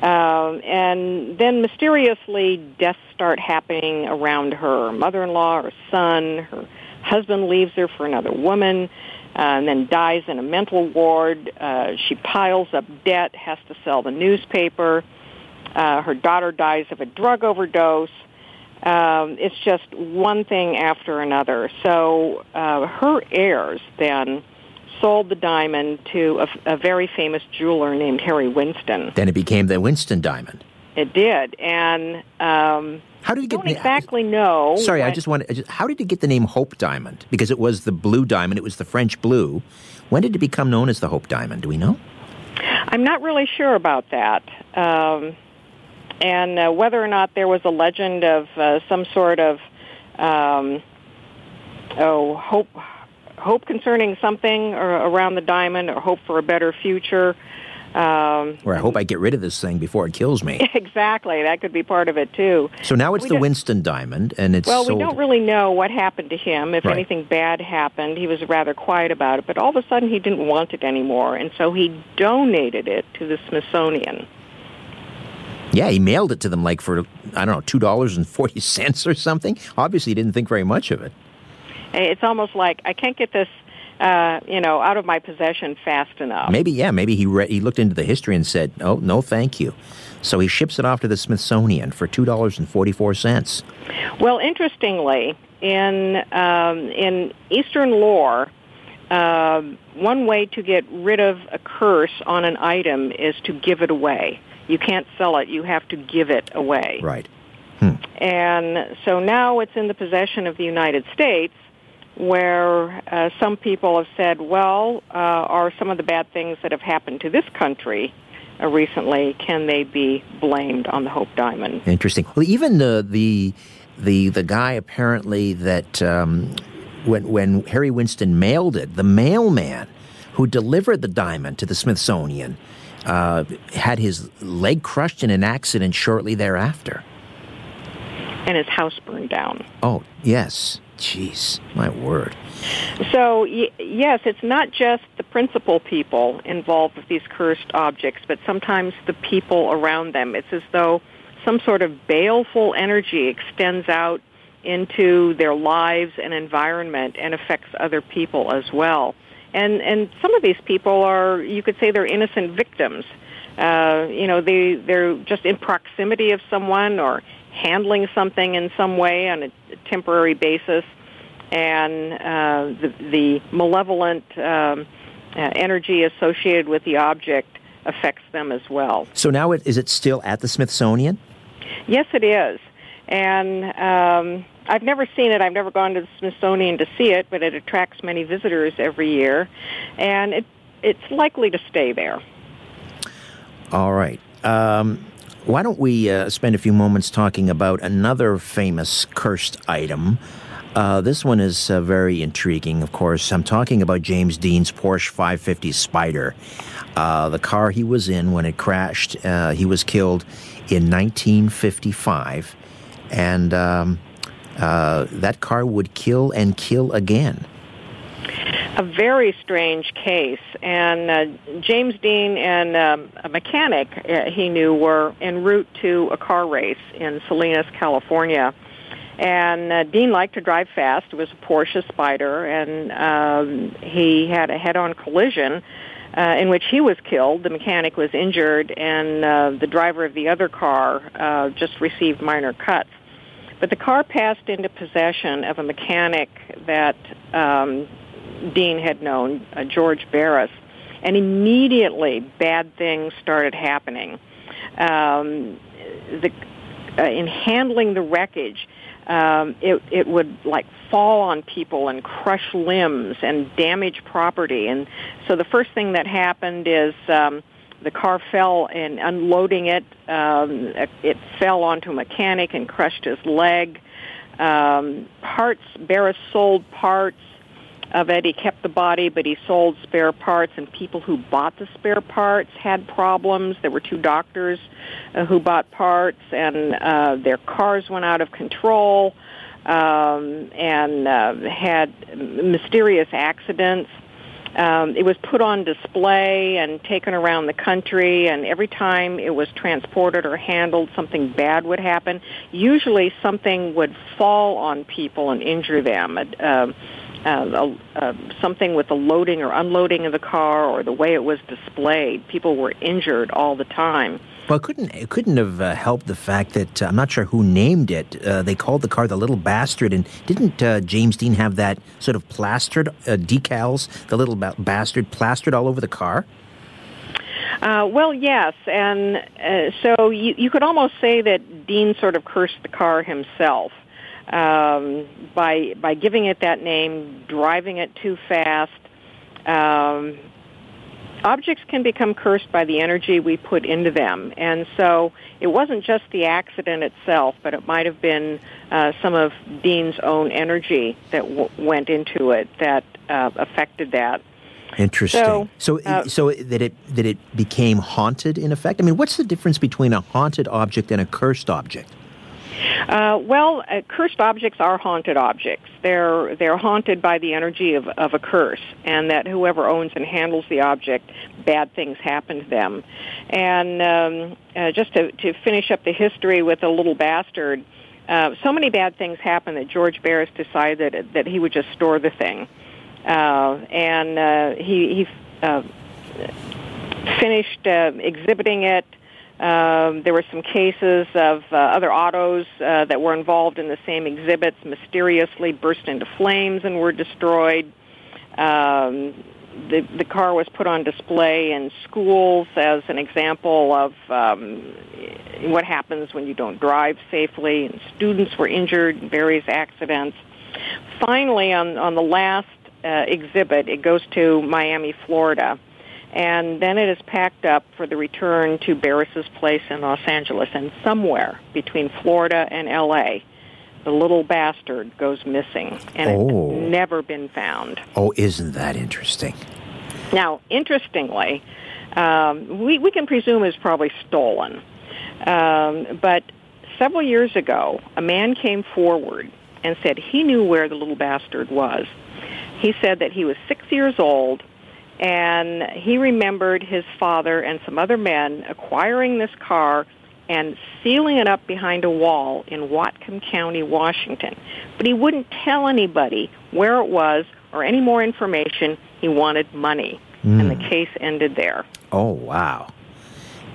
Um, and then mysteriously, deaths start happening around her. Mother-in-law, her son, her husband leaves her for another woman uh, and then dies in a mental ward. Uh, she piles up debt, has to sell the newspaper. Uh, her daughter dies of a drug overdose. Um, it's just one thing after another. So uh, her heirs then sold the diamond to a, a very famous jeweler named Harry Winston. Then it became the Winston diamond. It did, and um, how did you get? Don't exactly know. Sorry, I just want. How did you get the name Hope Diamond? Because it was the blue diamond. It was the French blue. When did it become known as the Hope Diamond? Do we know? I'm not really sure about that. Um, and uh, whether or not there was a legend of uh, some sort of um, oh hope hope concerning something or around the diamond or hope for a better future. Um, or I hope I get rid of this thing before it kills me. *laughs* Exactly, that could be part of it too. So now it's we the Winston diamond, and it's well, sold. we don't really know what happened to him. If right. anything bad happened, he was rather quiet about it. But all of a sudden, he didn't want it anymore, and so he donated it to the Smithsonian. Yeah, he mailed it to them like for I don't know two dollars and forty cents or something. Obviously, he didn't think very much of it. It's almost like I can't get this, uh, you know, out of my possession fast enough. Maybe yeah, maybe he re- he looked into the history and said, "Oh no, thank you." So he ships it off to the Smithsonian for two dollars and forty four cents. Well, interestingly, in um, in Eastern lore. Uh, one way to get rid of a curse on an item is to give it away. You can't sell it. You have to give it away. Right. Hmm. And so now it's in the possession of the United States where uh, some people have said, well, uh, are some of the bad things that have happened to this country uh, recently, can they be blamed on the Hope Diamond? Interesting. Well, even the, the, the, the guy apparently that um, when, when Harry Winston mailed it, the mailman who delivered the diamond to the Smithsonian, uh, had his leg crushed in an accident shortly thereafter. And his house burned down. Oh, yes. Jeez, my word. So, y- yes, it's not just the principal people involved with these cursed objects, but sometimes the people around them. It's as though some sort of baleful energy extends out into their lives and environment and affects other people as well and and some of these people are you could say they're innocent victims. Uh, you know, they they're just in proximity of someone or handling something in some way on a temporary basis, and uh, the the malevolent um, uh, energy associated with the object affects them as well. So now, it, is it still at the Smithsonian? Yes, it is, and. Um, I've never seen it. I've never gone to the Smithsonian to see it, but it attracts many visitors every year, and it it's likely to stay there. All right. Um, why don't we uh, spend a few moments talking about another famous cursed item? Uh, this one is uh, very intriguing, of course. I'm talking about James Dean's Porsche 550 Spider, uh, the car he was in when it crashed. Uh, he was killed in 1955, and um, uh, that car would kill and kill again. A very strange case. And uh, James Dean and um, a mechanic uh, he knew were en route to a car race in Salinas, California. And uh, Dean liked to drive fast. It was a Porsche Spider, and um, he had a head-on collision uh, in which he was killed. The mechanic was injured, and uh, the driver of the other car uh, just received minor cuts. But the car passed into possession of a mechanic that um, Dean had known, uh, George Barris, and immediately bad things started happening. Um, the, uh, in handling the wreckage, um, it, it would like fall on people and crush limbs and damage property. And so the first thing that happened is um, the car fell and unloading it, um, it fell onto a mechanic and crushed his leg. Um, parts, Barris sold parts of it. He kept the body, but he sold spare parts, and people who bought the spare parts had problems. There were two doctors uh, who bought parts, and uh, their cars went out of control um, and uh, had mysterious accidents. Um, it was put on display and taken around the country, and every time it was transported or handled, something bad would happen. Usually, something would fall on people and injure them. Uh, uh, uh, something with the loading or unloading of the car or the way it was displayed. People were injured all the time. Well, it couldn't it couldn't have uh, helped the fact that uh, I'm not sure who named it. Uh, they called the car the Little Bastard, and didn't uh, James Dean have that sort of plastered uh, decals, the Little ba- Bastard plastered all over the car? Uh, well, yes, and so you, you could almost say that Dean sort of cursed the car himself um, by by giving it that name, driving it too fast. Um, objects can become cursed by the energy we put into them. And so it wasn't just the accident itself, but it might have been uh, some of Dean's own energy that w- went into it that uh, affected that. Interesting. So, so, uh, so, that it that it became haunted in effect. I mean, what's the difference between a haunted object and a cursed object? Uh, well, uh, cursed objects are haunted objects. They're they're haunted by the energy of, of a curse, and that whoever owns and handles the object, bad things happen to them. And um, uh, just to to finish up the history with a little bastard, uh, so many bad things happened that George Barris decided that, that he would just store the thing, uh, and uh, he he uh, finished uh, exhibiting it um, there were some cases of uh, other autos uh, that were involved in the same exhibits mysteriously burst into flames and were destroyed. Um, the, the car was put on display in schools as an example of um, what happens when you don't drive safely, and students were injured in various accidents. Finally, on, on the last uh, exhibit, it goes to Miami, Florida and then it is packed up for the return to Barris's place in Los Angeles. And somewhere between Florida and L.A., the little bastard goes missing, and oh. it's never been found. Oh, isn't that interesting? Now, interestingly, um, we, we can presume it's probably stolen. Um, but several years ago, a man came forward and said he knew where the little bastard was. He said that he was six years old and he remembered his father and some other men acquiring this car and sealing it up behind a wall in Whatcom County, Washington. But he wouldn't tell anybody where it was or any more information. He wanted money. Mm. And the hmm. case ended there. Oh, wow.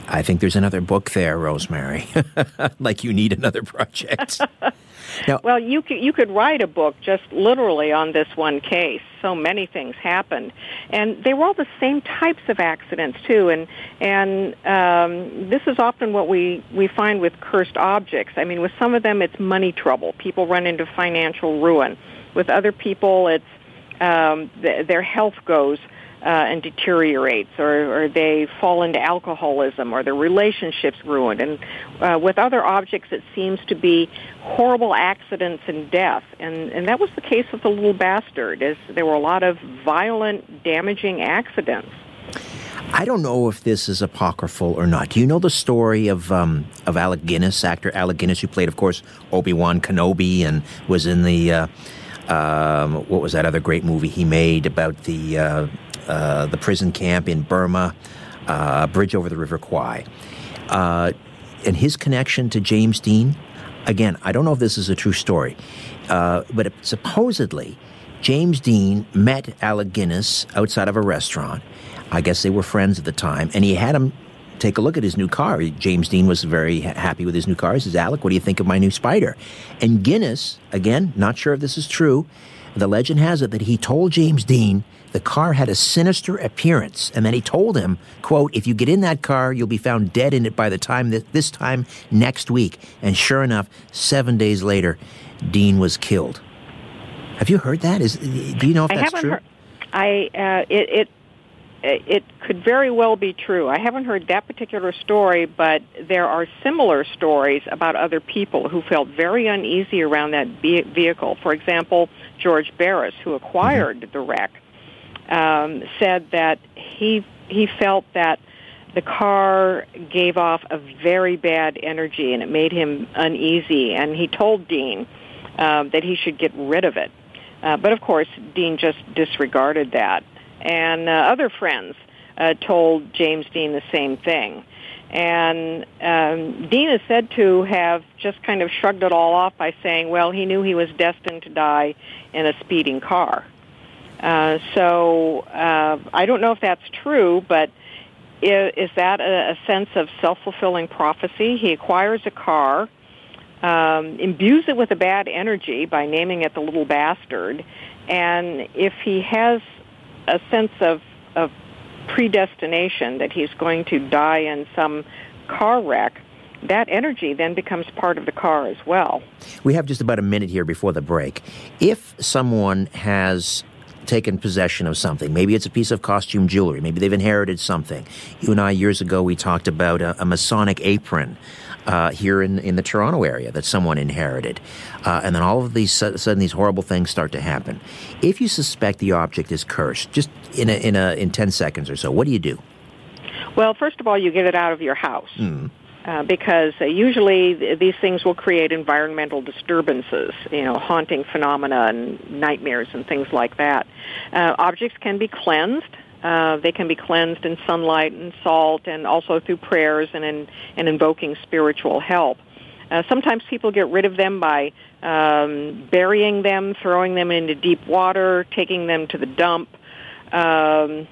I think there's another book there, Rosemary. *laughs* like you need another project. *laughs* now, well, you could, you could write a book just literally on this one case. So many things happened, and they were all the same types of accidents too. And and um, this is often what we we find with cursed objects. I mean, with some of them, it's money trouble. People run into financial ruin. With other people, it's um, th- their health goes uh, and deteriorates, or, or they fall into alcoholism, or their relationships ruined. And uh, with other objects, it seems to be horrible accidents and death. And, and that was the case with the little bastard. Is there were a lot of violent, damaging accidents. I don't know if this is apocryphal or not. Do you know the story of um, of Alec Guinness, actor Alec Guinness, who played, of course, Obi Wan Kenobi, and was in the uh, um, what was that other great movie he made about the uh, uh, the prison camp in Burma, uh, bridge over the River Kwai. Uh, and his connection to James Dean, again, I don't know if this is a true story, uh, but supposedly James Dean met Alec Guinness outside of a restaurant. I guess they were friends at the time, and he had him take a look at his new car. James Dean was very happy with his new car. He says, Alec, what do you think of my new Spider? And Guinness, again, not sure if this is true, the legend has it that he told James Dean the car had a sinister appearance, and then he told him, quote, if you get in that car, you'll be found dead in it by the time that this time next week. And sure enough, seven days later, Dean was killed. Have you heard that? Is do you know if I that's true? Heard, I uh, it, it it could very well be true. I haven't heard that particular story, but there are similar stories about other people who felt very uneasy around that vehicle. For example, George Barris, who acquired mm-hmm. the wreck, um, said that he he felt that the car gave off a very bad energy and it made him uneasy. And he told Dean um, that he should get rid of it. Uh, but of course, Dean just disregarded that. And uh, other friends uh, told James Dean the same thing. And um, Dean is said to have just kind of shrugged it all off by saying, well, he knew he was destined to die in a speeding car. Uh, so uh, I don't know if that's true, but is, is that a, a sense of self-fulfilling prophecy? He acquires a car, um, imbues it with a bad energy by naming it the little bastard, and if he has a sense of, of predestination that he's going to die in some car wreck, that energy then becomes part of the car as well. We have just about a minute here before the break. If someone has taken possession of something. Maybe it's a piece of costume jewelry. Maybe they've inherited something. You and I, years ago, we talked about a, a Masonic apron. Uh, here in, in the Toronto area that someone inherited. Uh, and then all of these sudden these horrible things start to happen. If you suspect the object is cursed, just in a, in a, in 10 seconds or so, what do you do? Well, first of all, you get it out of your house. Mm. Uh, because uh, usually th- these things will create environmental disturbances, you know, haunting phenomena and nightmares and things like that. Uh, objects can be cleansed. Uh, they can be cleansed in sunlight and salt and also through prayers and, in, and invoking spiritual help. Uh, sometimes people get rid of them by um, burying them, throwing them into deep water, taking them to the dump. Um,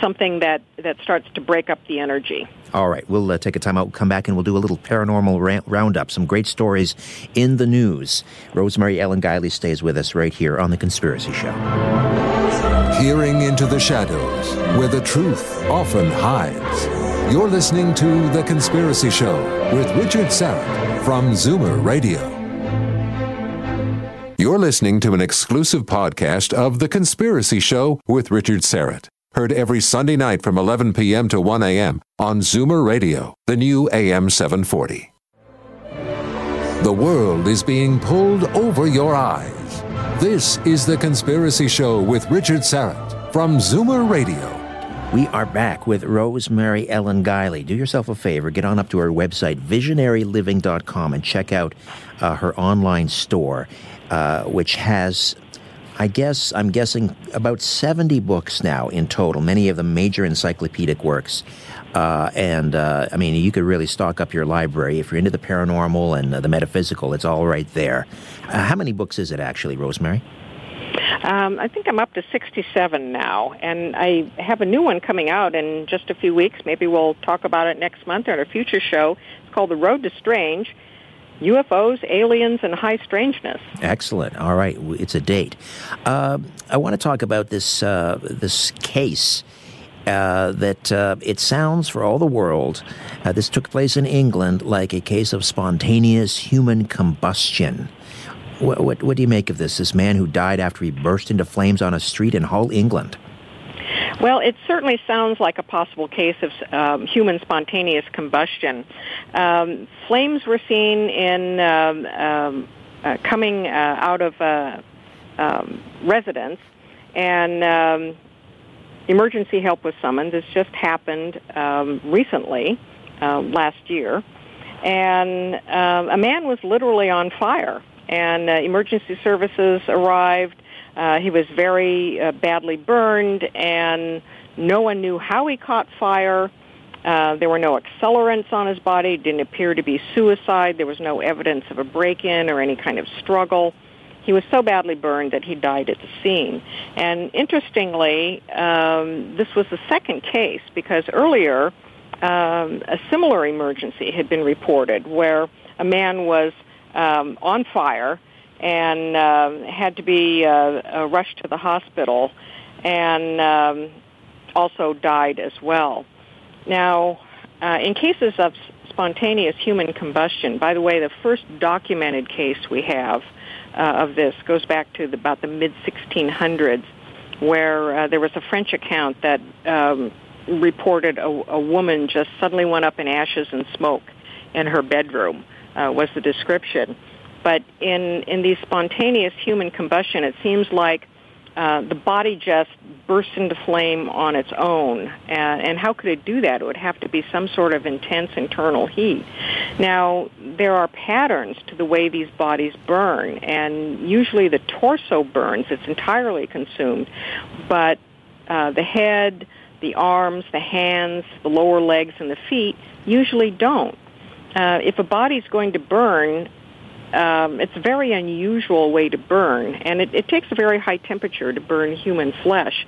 something that, that starts to break up the energy. All right, we'll uh, take a time out, we'll come back, and we'll do a little paranormal ra- roundup. Some great stories in the news. Rosemary Ellen Guiley stays with us right here on The Conspiracy Show. Peering into the shadows where the truth often hides. You're listening to The Conspiracy Show with Richard Syrett from Zoomer Radio. You're listening to an exclusive podcast of The Conspiracy Show with Richard Syrett. Heard every Sunday night from 11 p.m. to 1 a.m. on Zoomer Radio, the new AM 740. The world is being pulled over your eyes. This is The Conspiracy Show with Richard Syrett from Zoomer Radio. We are back with Rosemary Ellen Guiley. Do yourself a favor, get on up to her website, visionaryliving.com, and check out uh, her online store, uh, which has I guess I'm guessing about 70 books now in total, many of them major encyclopedic works. Uh, and uh, I mean, you could really stock up your library if you're into the paranormal and uh, the metaphysical. It's all right there. Uh, how many books is it actually, Rosemary? Um, I think I'm up to 67 now, and I have a new one coming out in just a few weeks. Maybe we'll talk about it next month or in a future show. It's called The Road to Strange UFOs, aliens, and high strangeness. Excellent. All right, it's a date. Uh, I want to talk about this uh, this case. Uh, that uh, it sounds for all the world, uh, this took place in England like a case of spontaneous human combustion. What, what, what do you make of this? This man who died after he burst into flames on a street in Hull, England. Well, it certainly sounds like a possible case of um, human spontaneous combustion. Um, flames were seen in um, um uh, coming uh, out of a um, residence, and um, emergency help was summoned. This just happened recently, uh, last year, and a man was literally on fire. And uh, emergency services arrived uh, he was very uh, badly burned, and no one knew how he caught fire. Uh, there were no accelerants on his body. It didn't appear to be suicide. There was no evidence of a break-in or any kind of struggle. He was so badly burned that he died at the scene. And interestingly, um, this was the second case because earlier um, a similar emergency had been reported where a man was um, on fire and uh, had to be uh, uh, rushed to the hospital and um, also died as well. Now, uh, in cases of spontaneous human combustion, by the way, the first documented case we have uh, of this goes back to the, about the mid 1600s, where uh, there was a French account that um, reported a, a woman just suddenly went up in ashes and smoke in her bedroom. Was the description but in, in these spontaneous human combustion, it seems like uh, the body just bursts into flame on its own. And, and how could it do that? It would have to be some sort of intense internal heat. Now, there are patterns to the way these bodies burn, and usually the torso burns. It's entirely consumed. But uh, the head, the arms, the hands, the lower legs, and the feet usually don't. Uh, if a body's going to burn, um, it's a very unusual way to burn, and it, it takes a very high temperature to burn human flesh.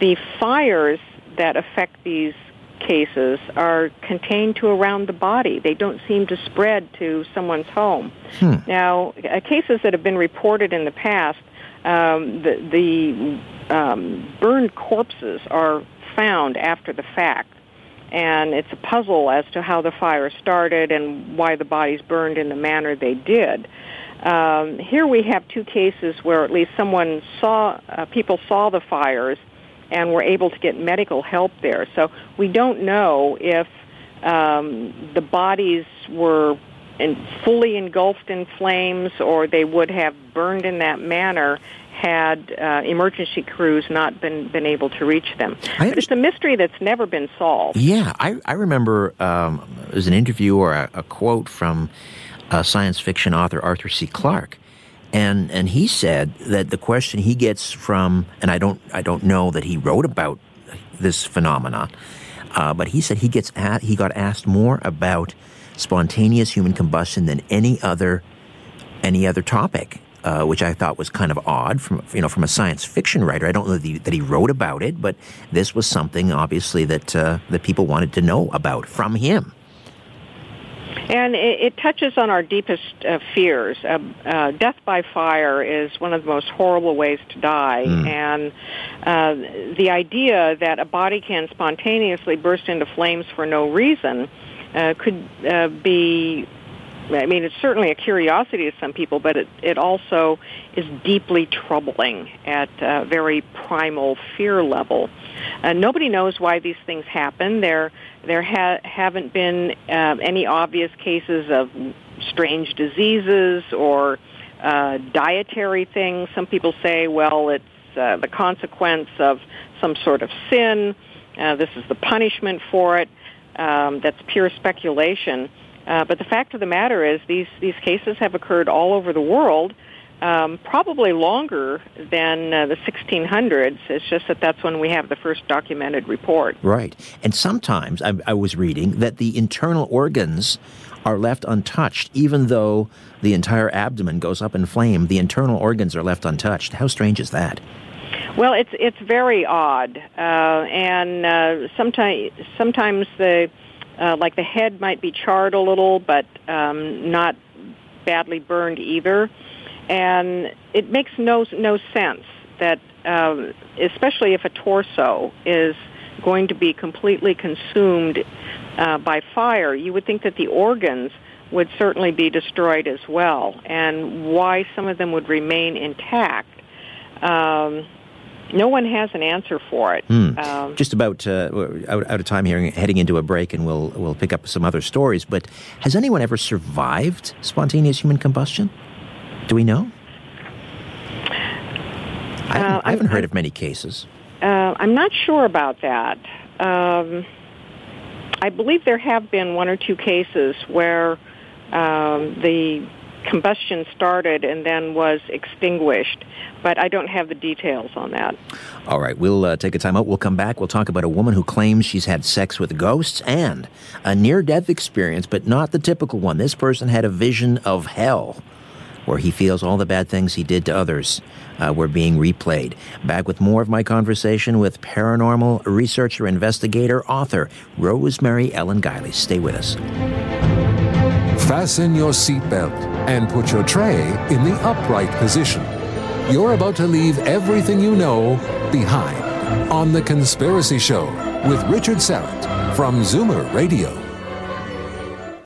The fires that affect these cases are contained to around the body. They don't seem to spread to someone's home. Hmm. Now, uh, cases that have been reported in the past, um, the, the um, burned corpses are found after the fact. And it's a puzzle as to how the fire started and why the bodies burned in the manner they did. Um, here we have two cases where at least someone saw, uh, people saw the fires and were able to get medical help there. So we don't know if um, the bodies were in, fully engulfed in flames or they would have burned in that manner had uh, emergency crews not been, been able to reach them. But it's a mystery that's never been solved. Yeah, I, I remember um, there's an interview or a, a quote from uh, science fiction author Arthur C. Clarke and and he said that the question he gets from and I don't I don't know that he wrote about this phenomenon, uh, but he said he gets at, he got asked more about spontaneous human combustion than any other any other topic. Uh, which I thought was kind of odd from you know from a science fiction writer. I don't know that he, that he wrote about it, but this was something obviously that uh, that people wanted to know about from him. And it, it touches on our deepest uh, fears. Uh, uh, death by fire is one of the most horrible ways to die. Mm. And uh, the idea that a body can spontaneously burst into flames for no reason uh, could uh, be I mean, it's certainly a curiosity to some people, but it, it also is deeply troubling at a very primal fear level. Uh, nobody knows why these things happen. There there ha- haven't been uh, any obvious cases of strange diseases or uh, dietary things. Some people say, well, it's uh, the consequence of some sort of sin. Uh, this is the punishment for it. Um, that's pure speculation. Uh, but the fact of the matter is, these these cases have occurred all over the world, um, probably longer than uh, the 1600s. It's just that that's when we have the first documented report. Right. And sometimes I, I was reading that the internal organs are left untouched, even though the entire abdomen goes up in flame. The internal organs are left untouched. How strange is that? Well, it's it's very odd, uh, and uh, sometimes sometimes the uh, like the head might be charred a little, but um, not badly burned either and it makes no no sense that, um, especially if a torso is going to be completely consumed uh, by fire, you would think that the organs would certainly be destroyed as well, and why some of them would remain intact. Um, no one has an answer for it. Hmm. Um, Just about uh, out, out, of time here, heading into a break, and we'll we'll pick up some other stories. But has anyone ever survived spontaneous human combustion? Do we know? I haven't, uh, I haven't heard of many cases. Uh, I'm not sure about that. Um, I believe there have been one or two cases where um, the combustion started and then was extinguished, but I don't have the details on that. All right, we'll uh, take a time out. We'll come back. We'll talk about a woman who claims she's had sex with ghosts and a near death experience, but not the typical one. This person had a vision of hell where he feels all the bad things he did to others uh, were being replayed. Back with more of my conversation with paranormal researcher, investigator, author Rosemary Ellen Guiley. Stay with us. Fasten your seatbelt and put your tray in the upright position. You're about to leave everything you know behind on The Conspiracy Show with Richard Syrett from Zoomer Radio.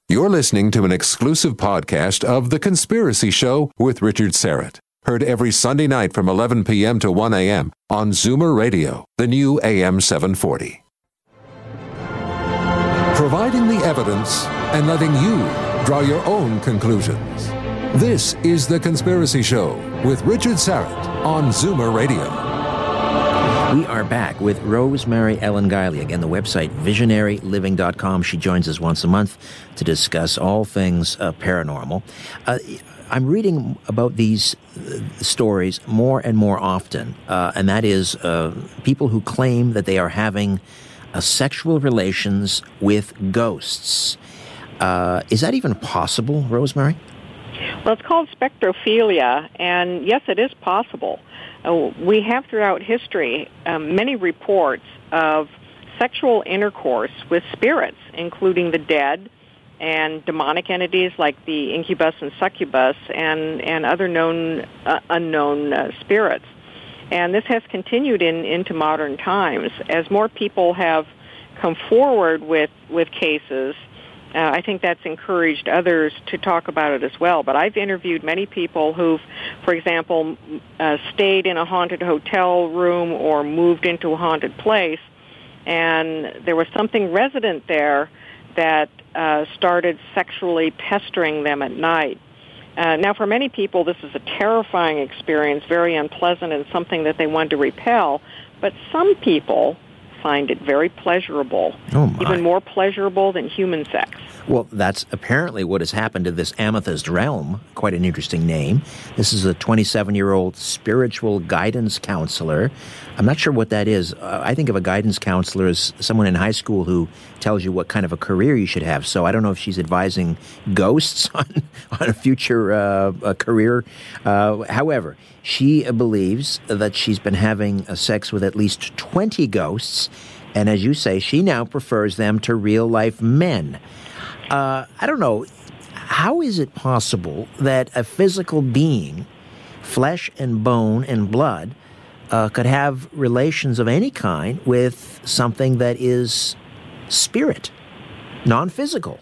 You're listening to an exclusive podcast of The Conspiracy Show with Richard Syrett. Heard every Sunday night from 11 p.m. to 1 a.m. on Zoomer Radio, the new AM 740. Providing the evidence and letting you draw your own conclusions. This is The Conspiracy Show with Richard Syrett on Zoomer Radio. We are back with Rosemary Ellen Guiley. Again, the website visionaryliving.com. She joins us once a month to discuss all things uh, paranormal. Uh, I'm reading about these uh, stories more and more often, uh, and that is uh, people who claim that they are having uh, sexual relations with ghosts. Is that even possible, Rosemary? Well, it's called spectrophilia, and yes, it is possible. Uh, we have throughout history um, many reports of sexual intercourse with spirits, including the dead and demonic entities like the incubus and succubus and, and other known uh, unknown uh, spirits. And this has continued in, into modern times. As more people have come forward with, with cases, uh, I think that's encouraged others to talk about it as well. But I've interviewed many people who've, for example, uh, stayed in a haunted hotel room or moved into a haunted place, and there was something resident there that uh, started sexually pestering them at night. Uh, now, for many people, this is a terrifying experience, very unpleasant, and something that they want to repel. But some people find it very pleasurable, oh even more pleasurable than human sex. Well, that's apparently what has happened to this Amethyst Realm. Quite an interesting name. This is a 27 year old spiritual guidance counselor. I'm not sure what that is. Uh, I think of a guidance counselor as someone in high school who tells you what kind of a career you should have. So I don't know if she's advising ghosts *laughs* on, on a future uh, a career. Uh, however, she believes that she's been having sex with at least 20 ghosts. And as you say, she now prefers them to real life men. Uh, I don't know. How is it possible that a physical being, flesh and bone and blood, uh, could have relations of any kind with something that is spirit, non physical?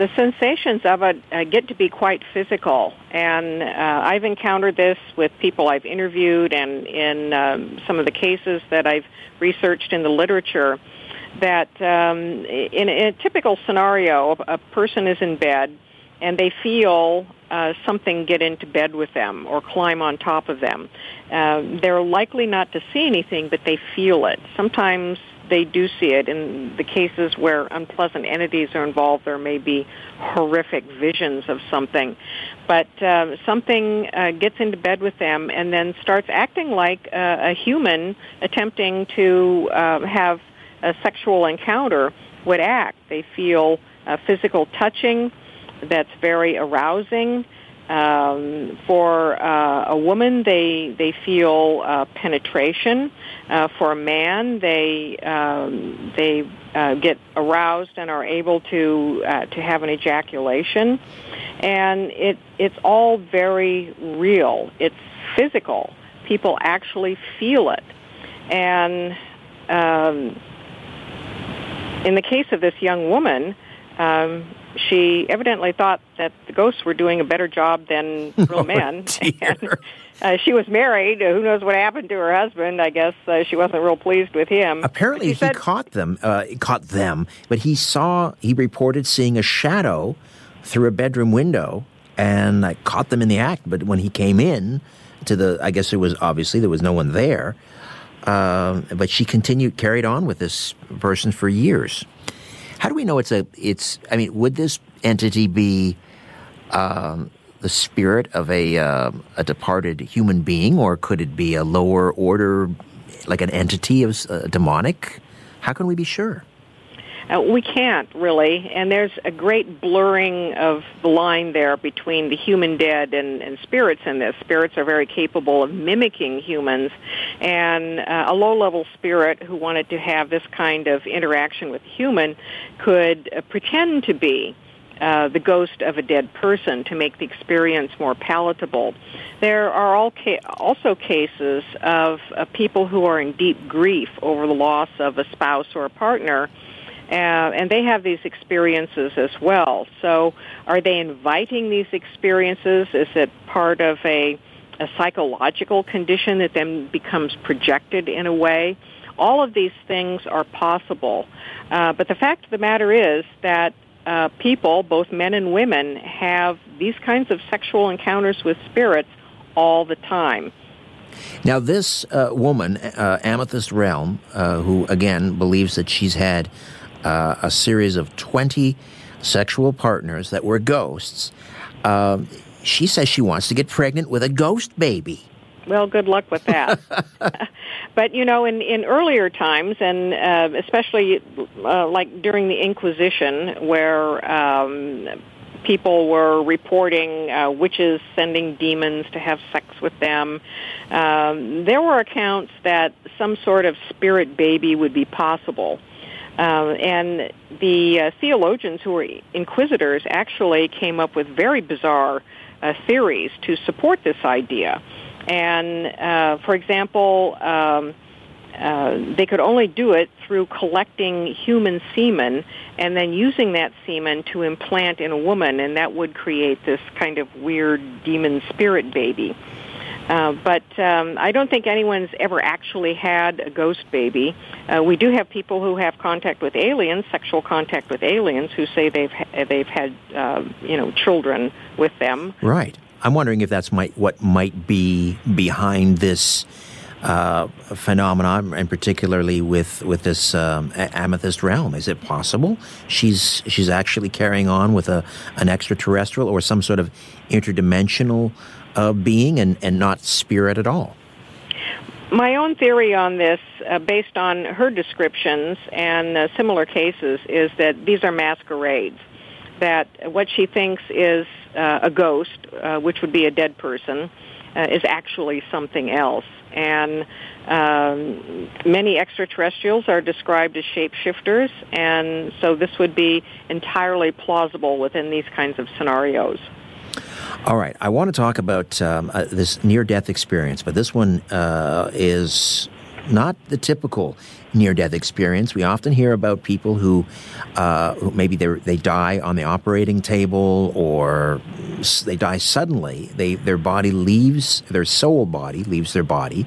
The sensations of it uh, get to be quite physical, and uh, I've encountered this with people I've interviewed and in um, some of the cases that I've researched in the literature that um, in, in a typical scenario, a person is in bed and they feel uh, something get into bed with them or climb on top of them. Uh, they're likely not to see anything, but they feel it. Sometimes they do see it. In the cases where unpleasant entities are involved, there may be horrific visions of something. But uh, something uh, gets into bed with them and then starts acting like a, a human attempting to uh, have a sexual encounter would act. They feel uh, physical touching that's very arousing. Um, for uh, a woman, they they feel uh, penetration. Uh, for a man, they um, they uh, get aroused and are able to uh, to have an ejaculation, and it it's all very real. It's physical. People actually feel it, and um, in the case of this young woman, um, she evidently thought that the ghosts were doing a better job than *laughs* real oh, men. *laughs* and, uh, she was married. Who knows what happened to her husband? I guess uh, she wasn't real pleased with him. Apparently, he said, caught them. Uh, caught them, but he saw. He reported seeing a shadow through a bedroom window, and I caught them in the act. But when he came in to the, I guess it was obviously there was no one there. Uh, but she continued, carried on with this person for years. How do we know it's a? It's. I mean, would this entity be um, the spirit of a uh, a departed human being, or could it be a lower order, like an entity of uh, demonic? How can we be sure? Uh, we can't really, and there's a great blurring of the line there between the human dead and, and spirits in this. Spirits are very capable of mimicking humans, and uh, a low-level spirit who wanted to have this kind of interaction with a human could uh, pretend to be uh, the ghost of a dead person to make the experience more palatable. There are all ca- also cases of uh, people who are in deep grief over the loss of a spouse or a partner uh, and they have these experiences as well. So, are they inviting these experiences? Is it part of a, a psychological condition that then becomes projected in a way? All of these things are possible. Uh, but the fact of the matter is that uh, people, both men and women, have these kinds of sexual encounters with spirits all the time. Now, this uh, woman, uh, Amethyst Realm, uh, who again believes that she's had uh, a series of 20 sexual partners that were ghosts. Um, she says she wants to get pregnant with a ghost baby. Well, good luck with that. *laughs* *laughs* but you know, in in earlier times, and uh, especially uh, like during the Inquisition, where um, people were reporting uh, witches sending demons to have sex with them. Um, there were accounts that some sort of spirit baby would be possible. Uh, and the uh, theologians who were inquisitors actually came up with very bizarre uh, theories to support this idea. And, uh, for example, um, uh, they could only do it through collecting human semen and then using that semen to implant in a woman, and that would create this kind of weird demon spirit baby. Uh, but um, I don't think anyone's ever actually had a ghost baby. Uh, we do have people who have contact with aliens, sexual contact with aliens, who say they've ha- they've had uh, you know children with them. Right. I'm wondering if that's might, what might be behind this uh, phenomenon, and particularly with with this um, amethyst realm. Is it possible she's she's actually carrying on with a an extraterrestrial or some sort of interdimensional uh, being and, and not spirit at all? My own theory on this, uh, based on her descriptions and uh, similar cases, is that these are masquerades. That what she thinks is uh, a ghost, uh, which would be a dead person, uh, is actually something else. And um, many extraterrestrials are described as shapeshifters, and so this would be entirely plausible within these kinds of scenarios. All right, I want to talk about um, uh, this near-death experience, but this one uh, is not the typical near-death experience. We often hear about people who, uh, who maybe they die on the operating table or they die suddenly. They their body leaves their soul body leaves their body.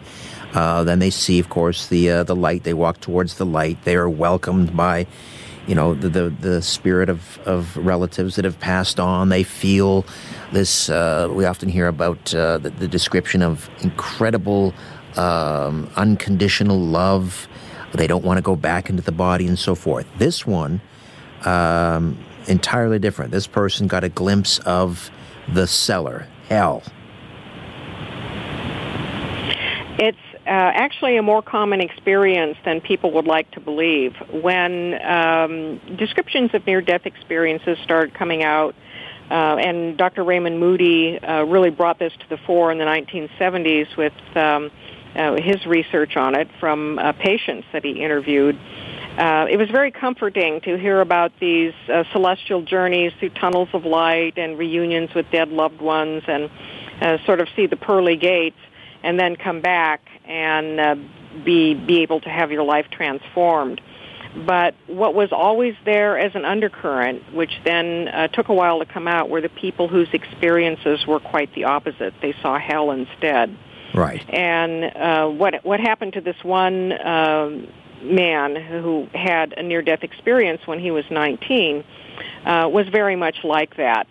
Uh, then they see, of course, the uh, the light. They walk towards the light. They are welcomed by, you know, the the, the spirit of, of relatives that have passed on. They feel this. Uh, we often hear about uh, the, the, description of incredible, um, unconditional love. They don't want to go back into the body and so forth. This one, um, entirely different. This person got a glimpse of the cellar, hell. It's actually a more common experience than people would like to believe. When um, descriptions of near-death experiences started coming out, uh, and Dr. Raymond Moody uh, really brought this to the fore in the 1970s with um, uh, his research on it from uh, patients that he interviewed. Uh, it was very comforting to hear about these uh, celestial journeys through tunnels of light and reunions with dead loved ones and uh, sort of see the pearly gates and then come back and uh, be be able to have your life transformed. But what was always there as an undercurrent, which then uh, took a while to come out, were the people whose experiences were quite the opposite. They saw hell instead. Right. And uh, what what happened to this one uh, man who had a near-death experience when he was 19 uh, was very much like that.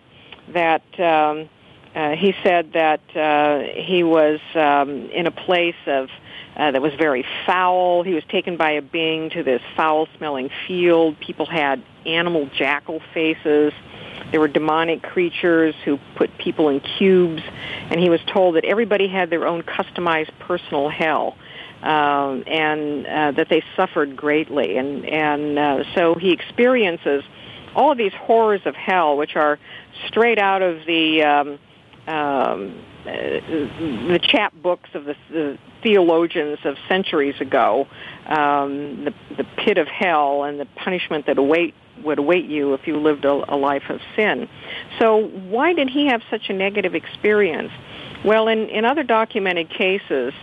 That um, uh, he said that uh, he was um, in a place of uh, that was very foul. He was taken by a being to this foul-smelling field. People had animal jackal faces. There were demonic creatures who put people in cubes, and he was told that everybody had their own customized personal hell, um, and uh, that they suffered greatly. And and uh, so he experiences all of these horrors of hell, which are straight out of the um, um, uh, the chapbooks of the, the theologians of centuries ago, um, the, the pit of hell and the punishment that await would await you if you lived a, a life of sin. So why did he have such a negative experience? Well, in, in other documented cases,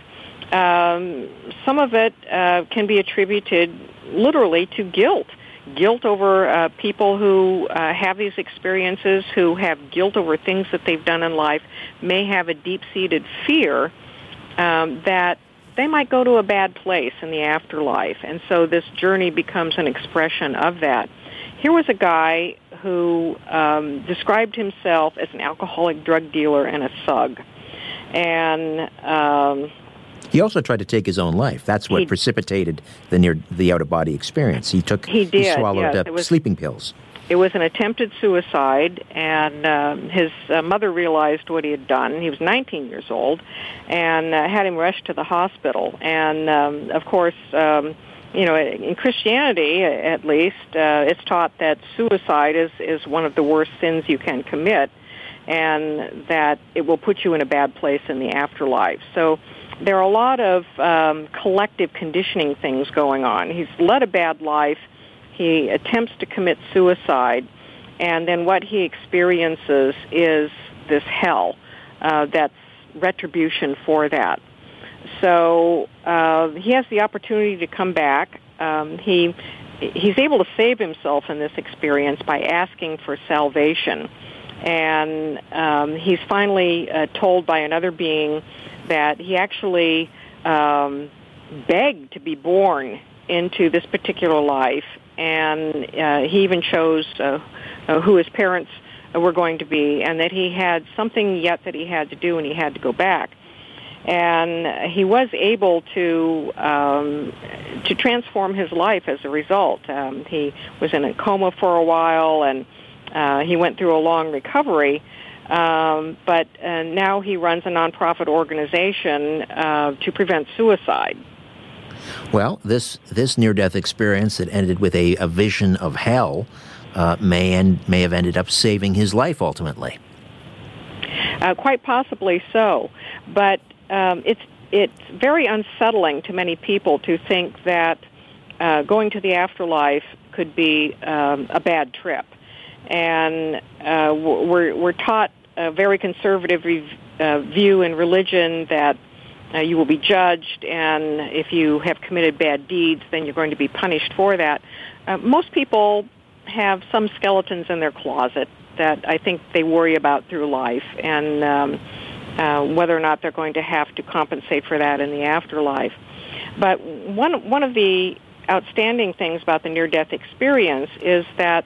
um, some of it uh, can be attributed literally to guilt. Guilt over uh, people who uh, have these experiences, who have guilt over things that they've done in life, may have a deep-seated fear um, that they might go to a bad place in the afterlife. And so this journey becomes an expression of that. Here was a guy who um, described himself as an alcoholic drug dealer and a thug. And um, he also tried to take his own life. That's what he, precipitated the near the out of body experience. He took he, did, he swallowed yes, up was, sleeping pills. it was an attempted suicide, and uh, his uh, mother realized what he had done. He was 19 years old, and uh, had him rushed to the hospital. And um, of course, um, you know, in Christianity, at least, uh, it's taught that suicide is is one of the worst sins you can commit, and that it will put you in a bad place in the afterlife. So there are a lot of um, collective conditioning things going on. He's led a bad life. He attempts to commit suicide, and then what he experiences is this hell uh, that's retribution for that. So uh, he has the opportunity to come back. Um, he he's able to save himself in this experience by asking for salvation, and um, he's finally uh, told by another being that he actually um, begged to be born into this particular life, and uh, he even chose uh, uh, who his parents were going to be, and that he had something yet that he had to do, and he had to go back. And he was able to um, to transform his life as a result. Um, he was in a coma for a while, and uh, he went through a long recovery. Um, but uh, now he runs a nonprofit organization uh, to prevent suicide. Well, this this near death experience that ended with a, a vision of hell uh, may end, may have ended up saving his life ultimately. Uh, quite possibly so, but um, it's it's very unsettling to many people to think that uh, going to the afterlife could be um, a bad trip, and uh, we're we're taught a very conservative uh, view in religion that uh, you will be judged, and if you have committed bad deeds, then you're going to be punished for that. Uh, most people have some skeletons in their closet that I think they worry about through life, and um, uh, whether or not they're going to have to compensate for that in the afterlife. But one one of the outstanding things about the near-death experience is that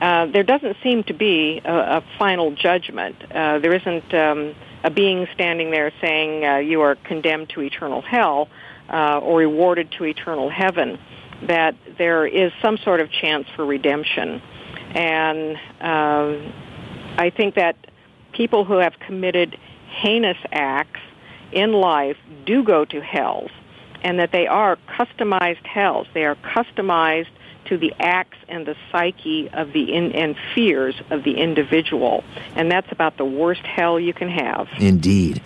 uh, there doesn't seem to be a, a final judgment. Uh, there isn't um, a being standing there saying uh, you are condemned to eternal hell uh, or rewarded to eternal heaven. That there is some sort of chance for redemption, and um, I think that people who have committed heinous acts in life do go to hells, and that they are customized hells. They are customized to the acts and the psyche of the in, and fears of the individual. And that's about the worst hell you can have. Indeed.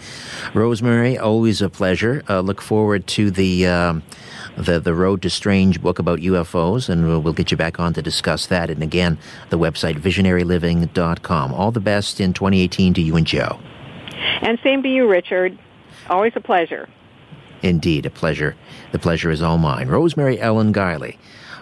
Rosemary, always a pleasure. Uh, look forward to the. Um, the, the Road to Strange book about UFOs, and we'll, we'll get you back on to discuss that. And again, the website visionaryliving.com. All the best in 2018 to you and Joe. And same to you, Richard. Always a pleasure. Indeed, a pleasure. The pleasure is all mine. Rosemary Ellen Guiley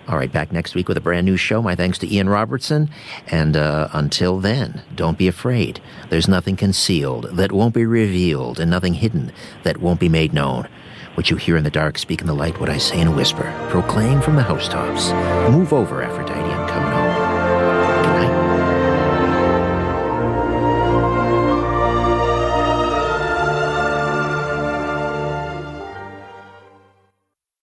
all right, back next week with a brand new show. My thanks to Ian Robertson. And uh, until then, don't be afraid. There's nothing concealed that won't be revealed, and nothing hidden that won't be made known. What you hear in the dark, speak in the light. What I say in a whisper, proclaim from the housetops. Move over, Aphrodite.